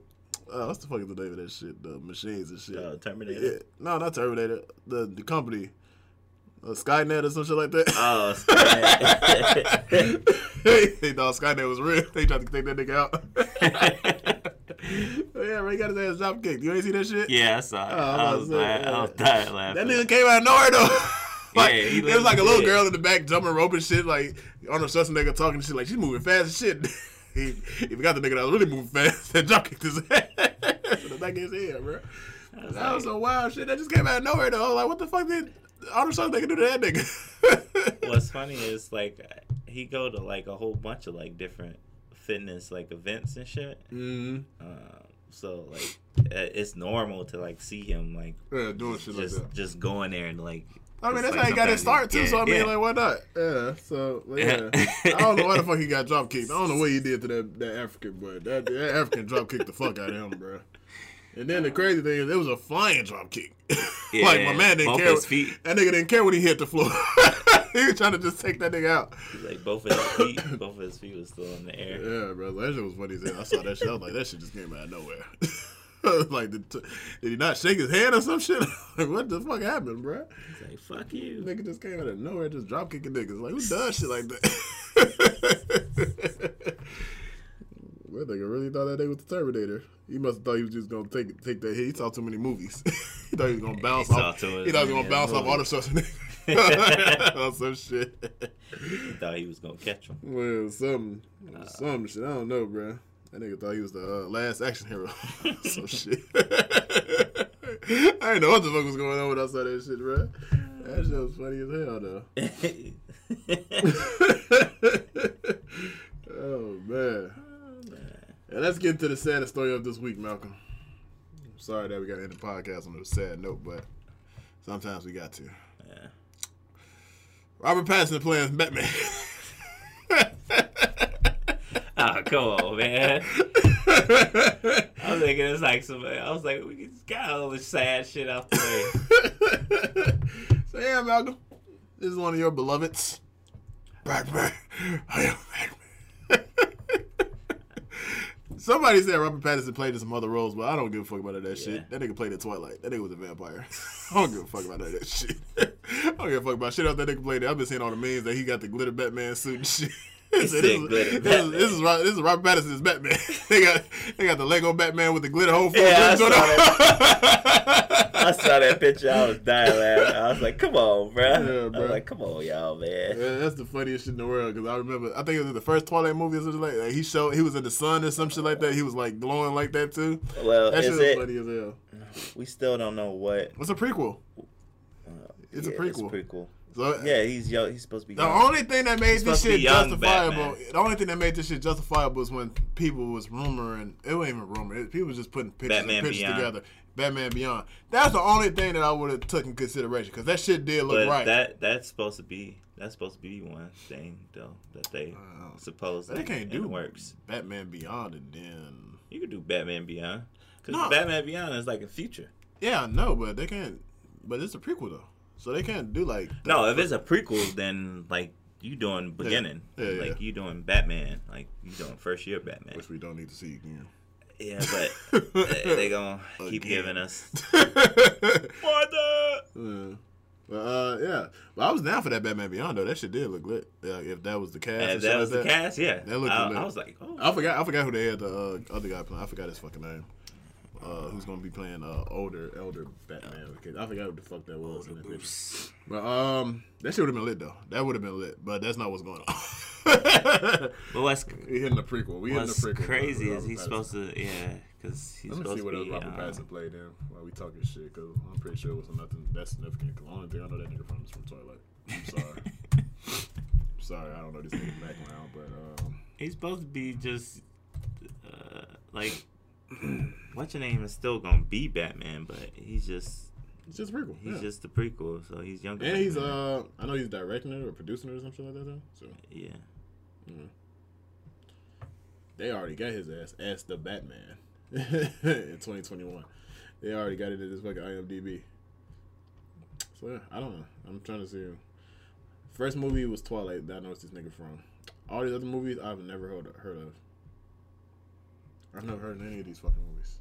Speaker 1: uh, what's the fuck is the name of that shit? The machines and shit.
Speaker 2: Uh, Terminator.
Speaker 1: Yeah. No, not Terminator. The the company. Uh, Skynet or some shit like that.
Speaker 2: Oh, (laughs) Skynet.
Speaker 1: they thought Skynet was real. They tried to take that nigga out. (laughs) oh, yeah, Ray got his ass drop kicked. You ain't see that shit?
Speaker 2: yeah, I saw it.
Speaker 1: Oh,
Speaker 2: I was,
Speaker 1: to
Speaker 2: I was dying laughing.
Speaker 1: That nigga came out of nowhere though. like,
Speaker 2: Yeah,
Speaker 1: it was like a little girl in the back jumping rope and shit. Like Arnold Schwarzenegger talking and shit. Like she's moving fast as shit. He, he forgot the nigga (laughs) that was really moving fast. and drop kicked his ass (laughs) in the back of his head, bro.
Speaker 2: Was
Speaker 1: That was
Speaker 2: like,
Speaker 1: some wild shit. That just came out of nowhere though. Like what the fuck did Arnold Schwarzenegger do to that nigga? (laughs)
Speaker 2: What's funny is like he go to like a whole bunch of like different fitness like events and shit.
Speaker 1: mm
Speaker 2: Um, so like uh, it's normal to like see him like
Speaker 1: Yeah, doing shit like
Speaker 2: just
Speaker 1: that.
Speaker 2: just going there and like.
Speaker 1: I mean, that's
Speaker 2: like
Speaker 1: how he got his start too. so I mean,
Speaker 2: yeah,
Speaker 1: like, why not? Yeah. So yeah, I don't know why the fuck he got drop kicked. I don't know what he did to that that African, but that, that African drop kicked the fuck out of him, bro. And then the crazy thing is, it was a flying drop kick. (laughs) like my man didn't care.
Speaker 2: feet.
Speaker 1: That nigga didn't care when he hit the floor. (laughs) he was trying to just take that nigga out.
Speaker 2: He's like both of his feet, both of his feet was still in the air.
Speaker 1: Yeah, bro. That shit was funny. I saw that shit. I was like, that shit just came out of nowhere. (laughs) (laughs) like, did, did he not shake his hand or some shit? (laughs) like, what the fuck happened, bro?
Speaker 2: He's like, "Fuck you."
Speaker 1: Nigga just came out of nowhere, just drop kicking niggas. Like, who does shit like that? (laughs) That nigga really thought that nigga was the Terminator. He must have thought he was just gonna take take that hit. He saw too many movies. he thought he was gonna bounce
Speaker 2: He
Speaker 1: off. He thought he was gonna bounce off. Arnold Schwarzenegger on some shit.
Speaker 2: He thought he was gonna catch him.
Speaker 1: Well, some
Speaker 2: Uh,
Speaker 1: some shit. I don't know, bro. That nigga thought he was the uh, last action hero. (laughs) some (laughs) shit. (laughs) I didn't know what the fuck was going on when I saw that shit, bro. That shit was funny as hell, though. Oh, man. oh man. And let's get into the saddest story of this week, Malcolm. I'm sorry that we got to end the podcast on a sad note, but sometimes we got to.
Speaker 2: Yeah.
Speaker 1: Robert Pattinson playing Batman. (laughs)
Speaker 2: Oh, come on, man. I was thinking it's like some. I was like, we just got all this sad shit out the way. (laughs)
Speaker 1: so yeah, Malcolm, this is one of your beloveds. Batman. I am Batman. (laughs) Somebody said Robert Pattinson played in some other roles, but I don't give a fuck about that
Speaker 2: Yeah.
Speaker 1: shit. That nigga played in Twilight. That nigga was a vampire. I don't give a fuck about that shit. I don't give a fuck about shit else that nigga played. I've been seeing all the memes that he got the glitter Batman suit and shit. This, is, this, is, this is Robert, this is Robert Pattinson's Batman. (laughs) they got they got the Lego Batman with the glitter hole.
Speaker 2: Yeah, I saw, that. (laughs) I saw that picture. I was dying laughing. I was like, "Come on, bro!" Yeah, bro. Like, "Come on, y'all, man."
Speaker 1: Yeah, that's the funniest shit in the world because I remember. I think it was the first Twilight movie or something like that. He showed he was in the sun or some shit like that. He was like glowing like that too.
Speaker 2: Well,
Speaker 1: that
Speaker 2: shit
Speaker 1: was
Speaker 2: it,
Speaker 1: funny as hell.
Speaker 2: We still don't know what.
Speaker 1: What's a prequel?
Speaker 2: Uh,
Speaker 1: it's
Speaker 2: yeah,
Speaker 1: a prequel.
Speaker 2: It's a prequel.
Speaker 1: So,
Speaker 2: yeah, he's young. He's supposed to be.
Speaker 1: The
Speaker 2: young.
Speaker 1: only thing that made this shit justifiable,
Speaker 2: Batman.
Speaker 1: the only thing that made this shit justifiable was when people was rumoring. It wasn't even rumor. It, people was just putting pictures,
Speaker 2: Batman
Speaker 1: pictures
Speaker 2: Beyond.
Speaker 1: together. Batman Beyond. That's the only thing that I would have took in consideration because that shit did look
Speaker 2: but
Speaker 1: right.
Speaker 2: that that's supposed to be that's supposed to be one thing though that they
Speaker 1: Wow.
Speaker 2: suppose
Speaker 1: they can't do
Speaker 2: works.
Speaker 1: Batman Beyond and then.
Speaker 2: You could do Batman Beyond because
Speaker 1: No.
Speaker 2: Batman Beyond is like a future.
Speaker 1: Yeah, I know, but they can't. But it's a prequel though, so they can't do like. the-
Speaker 2: No, if it's a prequel, then like you doing beginning,
Speaker 1: Yeah, yeah,
Speaker 2: like you doing Batman, like you doing first year Batman.
Speaker 1: which we don't need to see again.
Speaker 2: Yeah, but (laughs) they, they gonna keep
Speaker 1: Again.
Speaker 2: giving us. (laughs)
Speaker 1: Yeah. But uh, yeah, but I was down for that Batman Beyond though. That shit did look lit. Yeah, if that was the cast, and
Speaker 2: If that was
Speaker 1: like
Speaker 2: the cast, yeah.
Speaker 1: That looked
Speaker 2: I,
Speaker 1: lit.
Speaker 2: I was like, oh,
Speaker 1: I forgot. I forgot who they had the uh, other guy playing. I forgot his fucking name. Uh, who's gonna be playing uh, older, elder Batman? Okay, I forgot what the fuck that was. in that picture. But um, that shit would have been lit though. That would have been lit. But that's not what's going on. (laughs)
Speaker 2: But what's (laughs)
Speaker 1: we hitting the prequel. We hitting the prequel.
Speaker 2: crazy is he's supposed to, yeah, because he's
Speaker 1: Let me see what else
Speaker 2: be.
Speaker 1: Robert
Speaker 2: um,
Speaker 1: Pattinson played in while we talking shit, because I'm pretty sure it was nothing that significant. Because the only thing I know that nigga from is from Twilight. I'm sorry. (laughs) I'm sorry, I don't know this nigga background, but um,
Speaker 2: He's supposed to be just uh, like (clears throat) what's your name is still gonna be Batman, but he's just
Speaker 1: it's just a prequel.
Speaker 2: he's
Speaker 1: yeah.
Speaker 2: just the prequel, so he's younger.
Speaker 1: and he's
Speaker 2: Batman.
Speaker 1: uh, I know he's directing it or producing it or something like that. Though, so
Speaker 2: yeah.
Speaker 1: they already got his ass as the Batman (laughs) in 2021. They already got it in his fucking IMDb. So yeah, I don't know. I'm trying to see. First movie was Twilight. That I know it's this nigga from. All these other movies I've never heard heard of. I've never heard of any of these fucking movies.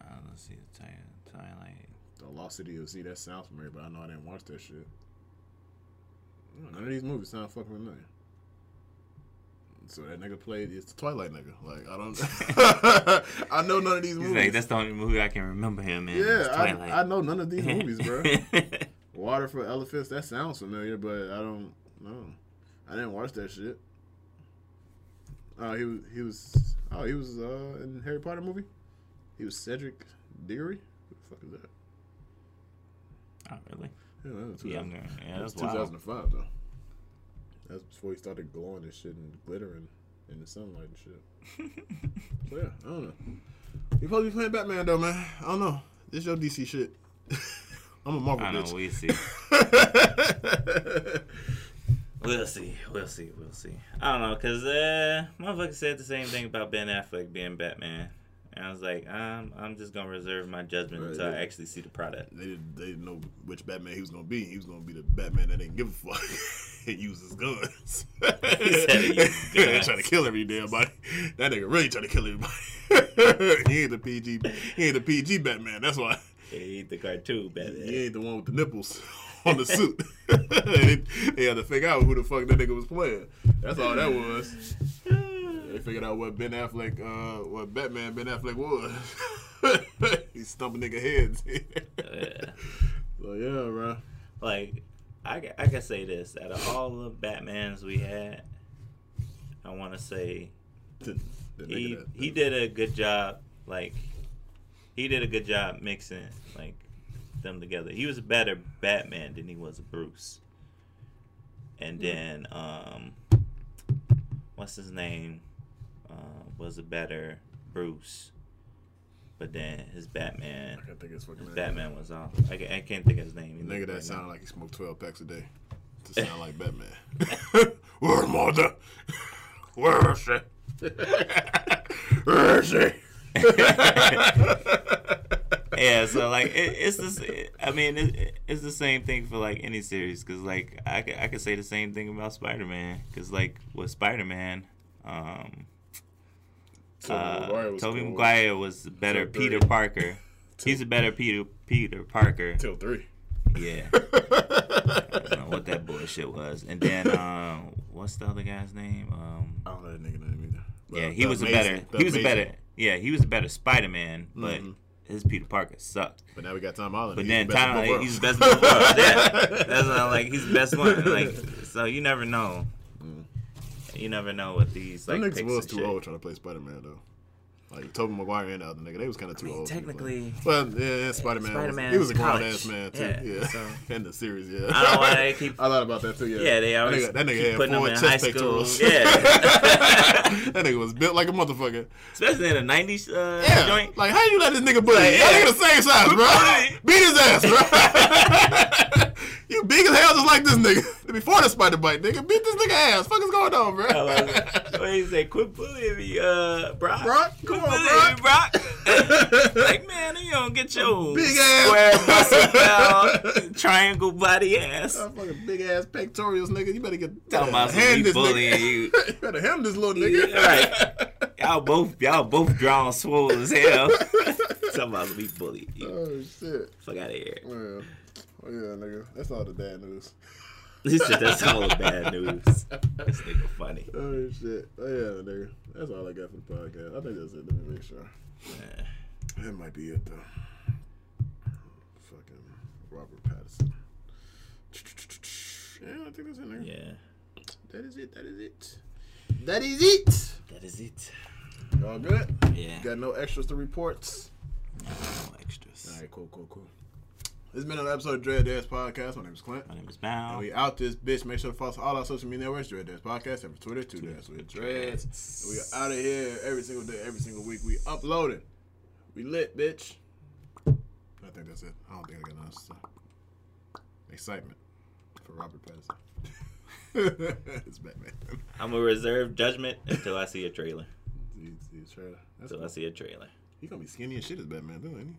Speaker 2: I don't see, Twilight. Twilight.
Speaker 1: The Lost City of Z. That sounds familiar, but I know I didn't watch that shit. None of these movies sound fucking familiar. So that nigga played. It's the Twilight nigga. Like I don't. (laughs) I know none of these
Speaker 2: He's
Speaker 1: movies.
Speaker 2: like, that's the only movie I can remember him in.
Speaker 1: yeah, I, I know none of these movies, bro. (laughs) Water for Elephants. That sounds familiar, but I don't know. I didn't watch that shit. Oh, he was. He was. Oh, he was uh, in Harry Potter movie. He was Cedric Diggory. Who the fuck is that?
Speaker 2: oh, really?
Speaker 1: Yeah, that was 2000
Speaker 2: Younger. Yeah,
Speaker 1: That was
Speaker 2: that's wild.
Speaker 1: 2005 though. That's before he started glowing and shit and glittering in the sunlight and shit. (laughs) So yeah, I don't know. You supposed to be playing Batman though, man. I don't know. This your DC shit. (laughs) I'm a Marvel
Speaker 2: I know.
Speaker 1: bitch.
Speaker 2: We'll see. (laughs) We'll see. We'll see. We'll see. I don't know, cause uh, motherfucker said the same thing about Ben Affleck being Batman, and I was like, I'm, I'm just gonna reserve my judgment
Speaker 1: Right,
Speaker 2: until
Speaker 1: yeah.
Speaker 2: I actually see the product.
Speaker 1: they didn't, they didn't know which Batman he was gonna be. He was gonna be the Batman that didn't give a fuck (laughs) and use his guns. (laughs)
Speaker 2: He said he (laughs)
Speaker 1: He ain't trying to kill every damn body. That nigga really trying to kill everybody. he ain't the PG. He ain't the PG Batman. That's why.
Speaker 2: He ain't the cartoon Batman.
Speaker 1: He ain't the one with the nipples on the suit. (laughs) they, they had to figure out who the fuck that nigga was playing. That's all that was. They figured out what Ben Affleck, uh, what Batman Ben Affleck was. (laughs) He's stumping nigga heads. (laughs)
Speaker 2: Yeah.
Speaker 1: so yeah, bro.
Speaker 2: Like, I, I can say this: out of all the Batmans we had, I want to say he he did a good job. Like, he did a good job mixing like them together. He was a better Batman than he was a Bruce. And then, um, what's his name? Uh, was a better Bruce. But then his Batman,
Speaker 1: I can't think of his fucking
Speaker 2: his
Speaker 1: name.
Speaker 2: Batman was off. I, can't- I can't think of his name.
Speaker 1: The
Speaker 2: either
Speaker 1: nigga that
Speaker 2: right
Speaker 1: sounded like he smoked 12 packs a day (laughs) to sound like Batman. (laughs) Where mother? (laughs) Where is she? Where is she?
Speaker 2: Yeah, so like it, it's this. I mean, it, it's the same thing for like any series because like I could, I could say the same thing about Spider Man because like with Spider Man, um, uh, Tobey Maguire was a better Peter. Parker. He's a better Peter Peter Parker.
Speaker 1: Till three.
Speaker 2: Yeah, (laughs) I don't know what that bullshit was. And then um, what's the other guy's name? Um,
Speaker 1: I don't know that nigga name either.
Speaker 2: yeah, he was a better. He was a better. Yeah, he was a better Spider Man, but
Speaker 1: Mhm.
Speaker 2: His Peter Parker sucked.
Speaker 1: But now we got Tom Holland.
Speaker 2: But
Speaker 1: He's
Speaker 2: then
Speaker 1: the
Speaker 2: Tom, like, he's the best of both worlds. (laughs) Yeah, that's what I'm like. He's the best one. Like, so you never know.
Speaker 1: Mm.
Speaker 2: You never know what these like.
Speaker 1: niggas
Speaker 2: picks
Speaker 1: was too
Speaker 2: shit.
Speaker 1: old trying to play Spider Man though. Like Tobey Maguire and the other nigga, they was kind of
Speaker 2: I
Speaker 1: too
Speaker 2: mean,
Speaker 1: old.
Speaker 2: technically.
Speaker 1: Well, yeah, yeah Spider Man.
Speaker 2: Spider-Man
Speaker 1: he was a grown ass man too.
Speaker 2: Yeah,
Speaker 1: Yeah,
Speaker 2: so- (laughs)
Speaker 1: in the series. Yeah,
Speaker 2: I don't know they (laughs) keep.
Speaker 1: I thought about that too. Yeah,
Speaker 2: Yeah, they
Speaker 1: That nigga, that nigga had four
Speaker 2: in
Speaker 1: chest
Speaker 2: high school.
Speaker 1: pectorals.
Speaker 2: Yeah, (laughs)
Speaker 1: that nigga was built like a motherfucker.
Speaker 2: especially in the '90s uh,
Speaker 1: Yeah,
Speaker 2: joint.
Speaker 1: like how you let this nigga bully?
Speaker 2: Like,
Speaker 1: you? Y'all nigga the same size, bro. Beat his ass, bro. You big as hell, just like this nigga. (laughs) Before the spider bite, nigga, beat this nigga ass. Fuck is going on, bro?
Speaker 2: I it. (laughs) What he say? Quit bullying me, uh, Brock.
Speaker 1: Brock,
Speaker 2: Quit
Speaker 1: come on,
Speaker 2: bullying me,
Speaker 1: Brock.
Speaker 2: Brock. (laughs) like, man, you don't get your
Speaker 1: Big ass.
Speaker 2: square muscle triangle body ass.
Speaker 1: Uh, fucking big ass pectorials, nigga. You better get
Speaker 2: Talking about
Speaker 1: hand this
Speaker 2: bullying
Speaker 1: nigga.
Speaker 2: you.
Speaker 1: you better hand this little nigga.
Speaker 2: right. Y'all both, y'all both drawn swole as hell. Talking about to be bullying you.
Speaker 1: Oh shit.
Speaker 2: Fuck out of here.
Speaker 1: Oh, yeah, nigga. That's all the bad news.
Speaker 2: He said that's (laughs) all the bad news. This nigga funny.
Speaker 1: Oh shit. Oh yeah, nigga. That's all I got for the podcast. I think that's it. Let me make sure.
Speaker 2: Yeah.
Speaker 1: That might be it though. Fucking Robert Pattinson. Yeah, I think that's in there.
Speaker 2: Yeah.
Speaker 1: That is it. That is it. That is it.
Speaker 2: That is it.
Speaker 1: All good.
Speaker 2: Yeah.
Speaker 1: Got no extras to report.
Speaker 2: No extras.
Speaker 1: All right, cool, cool, cool. This has been another episode of Dread Dads Podcast. My name is Clint.
Speaker 2: My name is
Speaker 1: And we out this bitch. Make sure to follow us all our social media networks. Dread Dads Podcast. Every Twitter, two dads with dreads. And we are out of here every single day, every single week. We uploading. We lit, bitch. I think that's it. I don't think I got nothing else. Excitement for Robert Pattinson. (laughs) it's Batman.
Speaker 2: I'm gonna reserve judgment until I see a trailer. (laughs)
Speaker 1: See, see his trailer. That's
Speaker 2: Until I see a trailer.
Speaker 1: He gonna be skinny as shit as Batman, too, ain't he?